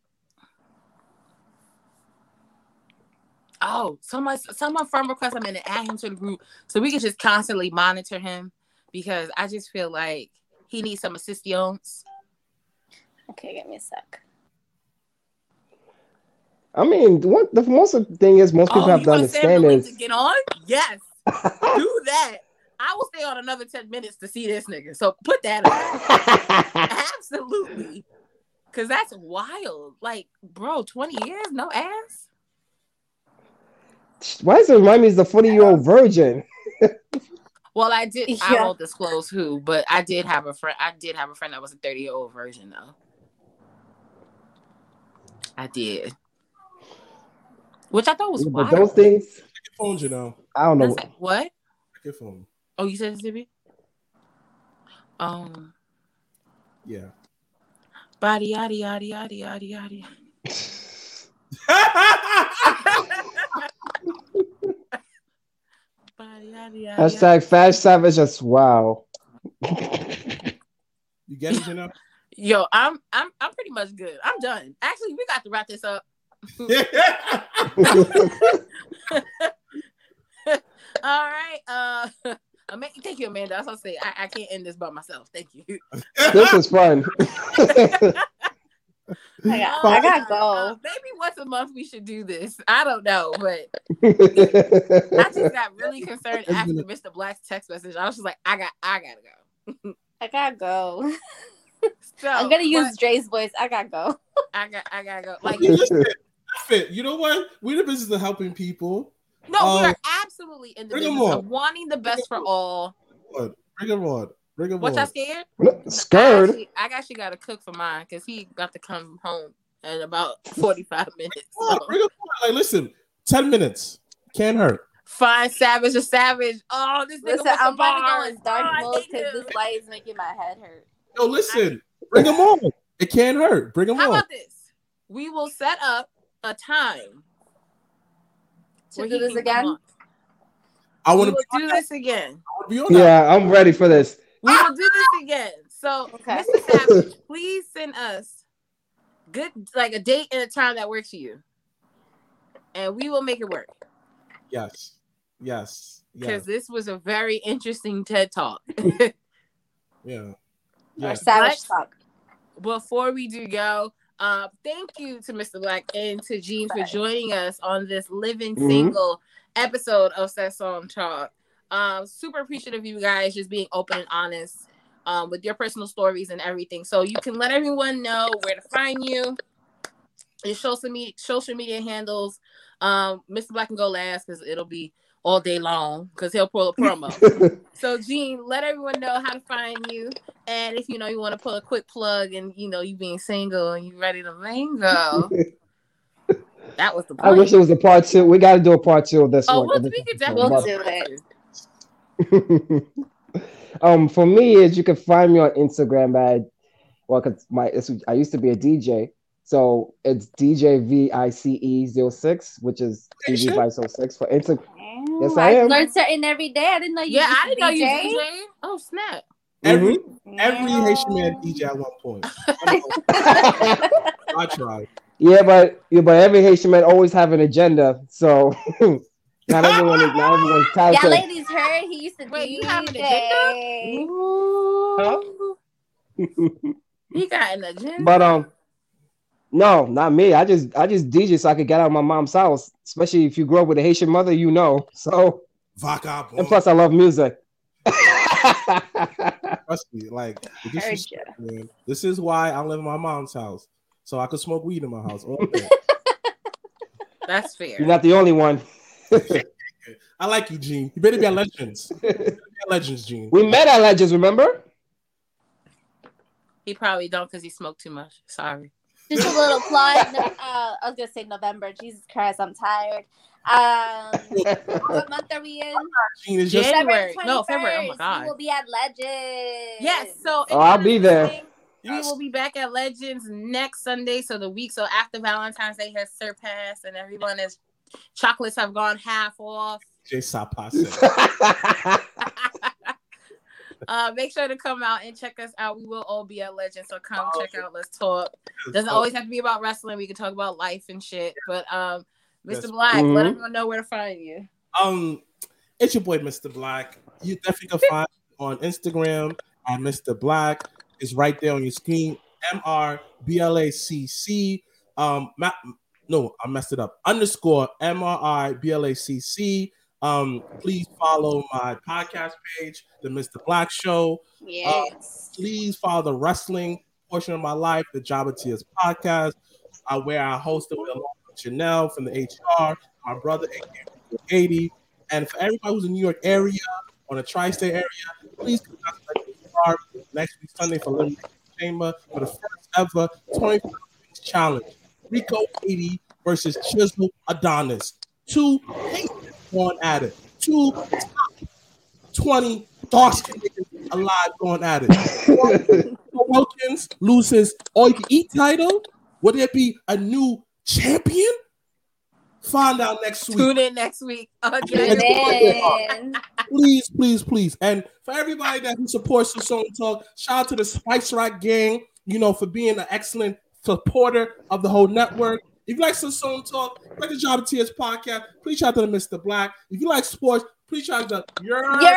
Oh, someone someone friend request I'm gonna add him to the group so we can just constantly monitor him because I just feel like he needs some assistance. Okay, give me a sec. I mean, what the most thing is, most people Oh, have you to want to send the understand is to get on? Yes, *laughs* do that. I will stay on another 10 minutes to see this nigga. So put that on. *laughs* Absolutely. Cause that's wild. Like, bro, 20 years, no ass. Why does it remind me of the 40 year old virgin? *laughs* Well, I did I Yeah. won't disclose who, but I did have a friend. I did have a friend that was a 30 year old virgin though. I did. Which I thought was But wild. those things, Your phone, you know. I don't know. That's- what? Your phone. Oh, you said Zippy? Um Yeah. body yaddy yaddy yaddy yaddy yaddy. *laughs* Hashtag Fash Savage as wow. you get it, you know. *laughs* Yo, I'm I'm I'm pretty much good. I'm done. Actually, we got to wrap this up. *laughs* All right. Uh Ama- thank you, Amanda. I was gonna say I, I can't end this by myself. Thank you. *laughs* this was fun. *laughs* I got, I gotta uh, go. maybe once a month we should do this. I don't know, but I just got *laughs* really concerned after MrBlacc's text message. I was just like, I got I gotta go. I gotta go. So I'm gonna use but Dre's voice. I gotta go. I got I gotta go. Like Fit. You know what? We're in the business of helping people. No, Um, we're absolutely in the bring 'em business of wanting the best for all. What? Bring them on. Bring them What on. y'all scared? I Scared. actually, I actually got to cook for mine because he got to come home in about *laughs* 45 minutes. Oh, So. bring 'em on. Like, listen, 10 minutes. Can't hurt. Fine, savage or savage. Oh, this nigga Listen, with the I'm about to go in dark Oh, mode because him. this light is making my head hurt. Yo, listen. Bring them on. It can't hurt. Bring them How about this? We will set up a time To where do this again? I want to do this again. be on that. Yeah, I'm ready for this. We will do this again. So, Okay. Mr. Savage, *laughs* please send us good, like a date and a time that works for you, and we will make it work. Yes. Yes. Because Yes. this was a very interesting TED talk. *laughs* Yeah. Or Yeah. savage Let's- talk. before we do go, uh, thank you to MrBlacc and to Jean for joining us on this living Mhm. single episode of Sazon Talk. Um, super appreciative of you guys just being open and honest um, with your personal stories and everything. So you can let everyone know where to find you, your social media social media handles. Um, MrBlacc can go last because it'll be all day long because he'll pull a promo. *laughs* so Jean, let everyone know how to find you. And if you know you want to put a quick plug and you know you being single and you ready to mingle. *laughs* that was the point. I wish it was a part two. We got to do a part two of this oh, one. we'll, we could episode. definitely We'll do it. *laughs* um, for me is you can find me on Instagram at well, cause my it's, I used to be a DJ, so it's DJ V I C E 06, which is DJ. Vice 06 for Insta. Yes, I I am. learned something every day. I didn't know you. Yeah, I didn't know you DJ. DJ. Oh snap! Every Mhm. every Yeah. Haitian man DJ at one point. *laughs* I tried. yeah, but yeah, but every Haitian man always have an agenda, so *laughs* not everyone is not everyone's *laughs* Yeah, ladies heard he used to Wait, DJ. you have an agenda? Ooh. He got an agenda. But um, no, not me. I just I just DJ so I could get out of my mom's house. Especially if you grew up with a Haitian mother, you know. So Vagabond. and plus I love music. *laughs* Trust me, like this is, man, this is why I live in my mom's house, so I could smoke weed in my house. *laughs* That's fair. You're not the only one. *laughs* I like you, Jean. You better be at Legends. Be at Legends, Jean. we met at Legends, remember? He probably don't because he smoked too much. Sorry. Just a little plug. No, uh, I was gonna say November. Jesus Christ, I'm tired. Um, what month are we in? Jean is just January. No, February. Oh my God. We will be at Legends. Yes. So Oh, I'll be there. We will be back at Legends next Sunday. So the week so after Valentine's Day has surpassed and everyone is chocolates have gone half off. J Sapase. *laughs* *laughs* uh, make sure to come out and check us out. We will all be at Legend, so come check out. Let's talk. Doesn't always have to be about wrestling. We can talk about life and shit. But um, Mr. Yes. Black, Mhm. let everyone know where to find you. Um, it's your boy, MrBlacc. You definitely can find me on Instagram at MrBlacc. It's right there on your screen. M R B L A C C. Um, ma- no, I messed it up. Underscore M R I B L A C C. Um, please follow my podcast page, The MrBlacc Show. Yes. Please follow the wrestling portion of my life, the Jabba Tears podcast, uh, where I hosted with along with Chanel from the HR, my brother, Katie. And for everybody who's in the New York area, on the tri state area, please come out to next week, Sunday, for Elimination Chamber for the first ever 24 Hours challenge. Rico 80 versus Chisel Adonis. Two going at it. Two top 20 dark alive going at it. Wilkins loses all you can eat title. Would there be a new champion? Find out next week. Tune in next week. Oh, okay. Please, please, please. And for everybody that who supports the Sazon Talk, shout out to the Spice Rock gang, you know, for being an excellent supporter of the whole network. If you like Sazon Talk, like the Job of Tears podcast, please shout out to MrBlacc. If you like sports, please shout out to your You're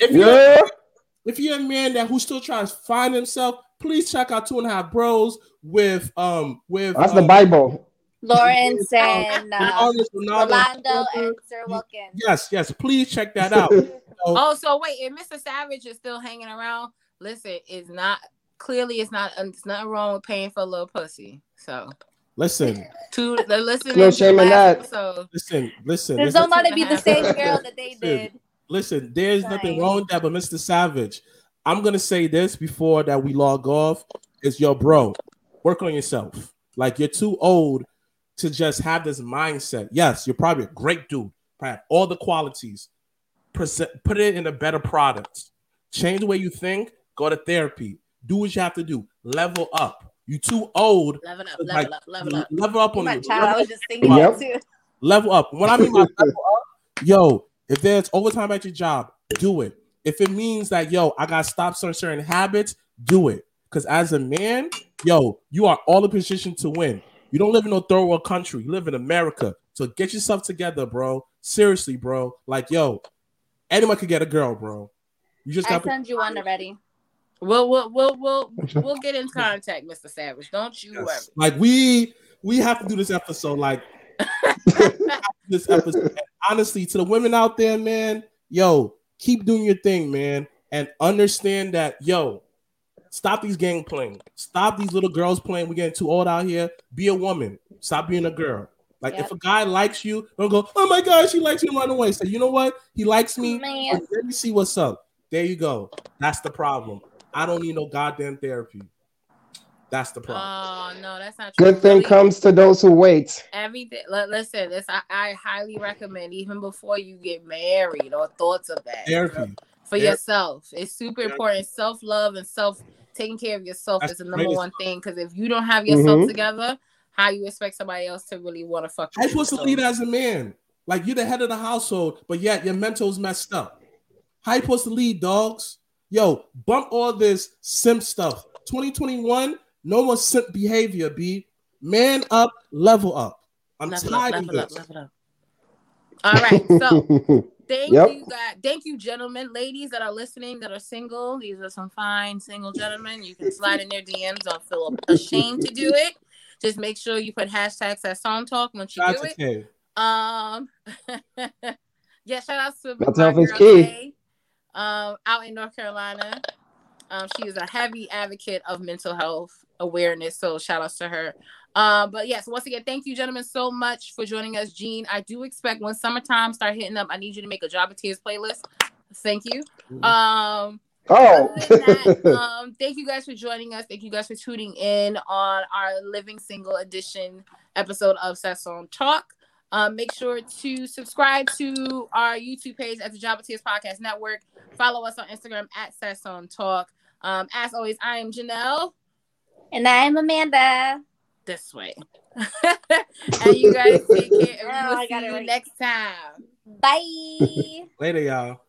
if you're yeah. if you're a man that who's still trying to find himself, please check out Two and a Half Bros with um with That's um, the Bible. Lawrence *laughs* and uh, Ronaldo, Ronaldo. Rolando and Sir Wilkins. Yes, yes. Please check that out. *laughs* So, Oh, so wait, if Mr. Savage is still hanging around, listen, it's not clearly it's not it's nothing wrong with paying for a little pussy. So listen, to the listening No shame the in that. episode. listen, listen. There's listen. don't let it be the same girl that they Listen. did. Listen, there's nothing wrong with that, but Mr. Savage, I'm gonna say this before that we log off: is your bro, work on yourself. Like you're too old to just have this mindset. Yes, you're probably a great dude, probably have all the qualities. Present, put it in a better product. Change the way you think. Go to therapy. Do what you have to do. Level up. You too old. Level up, Like, level up, level up. Level up on My you. child, Level I was just thinking Yep. too. level up. What I mean by *laughs* level up, yo, if there's overtime at your job, do it. If it means that yo, I gotta stop certain certain habits, do it. Because as a man, yo, you are all in position to win. You don't live in no third world country. You live in America. So get yourself together, bro. Seriously, bro. Like, yo, anyone could get a girl, bro. You just I got to sent you one already. We'll we'll we'll we'll we'll get in contact, Mr. Savage. Don't you worry. Like we we have to do this episode. Like *laughs* this episode. And honestly, to the women out there, man, yo, keep doing your thing, man, and understand that, yo, stop these gang playing. Stop these little girls playing. We're getting too old out here. Be a woman. Stop being a girl. Like Yep. if a guy likes you, don't go, oh my gosh, he likes me, run away. Say, you know what? He likes me. Man. Let me see what's up. There you go. That's the problem. I don't need no goddamn therapy. That's the problem. Oh no, that's not true. Good thing Really, comes to those who wait. Everything. li- Listen, this I, I highly recommend even before you get married or thoughts of that therapy. for Yeah. yourself. It's super Yeah. important. Self love and self taking care of yourself That's is the the number greatest- one thing. Because if you don't have yourself Mhm. together, how you expect somebody else to really want to fuck? How you with supposed to lead as a man? Like you're the head of the household, but yet your mental's messed up. How you supposed to lead, dogs? Yo, bump all this simp stuff. 2021, no more simp behavior, B. Man up, level up. I'm Level up, tired of level up, level up. All right, so *laughs* Thank Yep. you, guys. Thank you, gentlemen, ladies that are listening that are single. These are some fine single gentlemen. You can slide in their DMs. Don't feel ashamed to do it. Just make sure you put hashtags at Sazon Talk once you Shout do out it. Kay. Um, *laughs* yeah, shout out to Mental my health is girl key. Kay, um, out in North Carolina. Um, she is a heavy advocate of mental health awareness. So shout outs to her. Um, but yes, once again, thank you, gentlemen, so much for joining us. Jean, I do expect when summertime start hitting up, I need you to make a Job of Tears playlist. Thank you. Um, oh, that, um, thank you guys for joining us. Thank you guys for tuning in on our Living Single Edition episode of Sazon Talk. Um, make sure to subscribe to our YouTube page at the Job of Tears Podcast Network. Follow us on Instagram at Sazon Talk. Um, as always, I am Janelle. And I'm Amanda. This way. *laughs* and you guys take care. And we *laughs* Oh, will I see you right. next time. Bye. Later, y'all.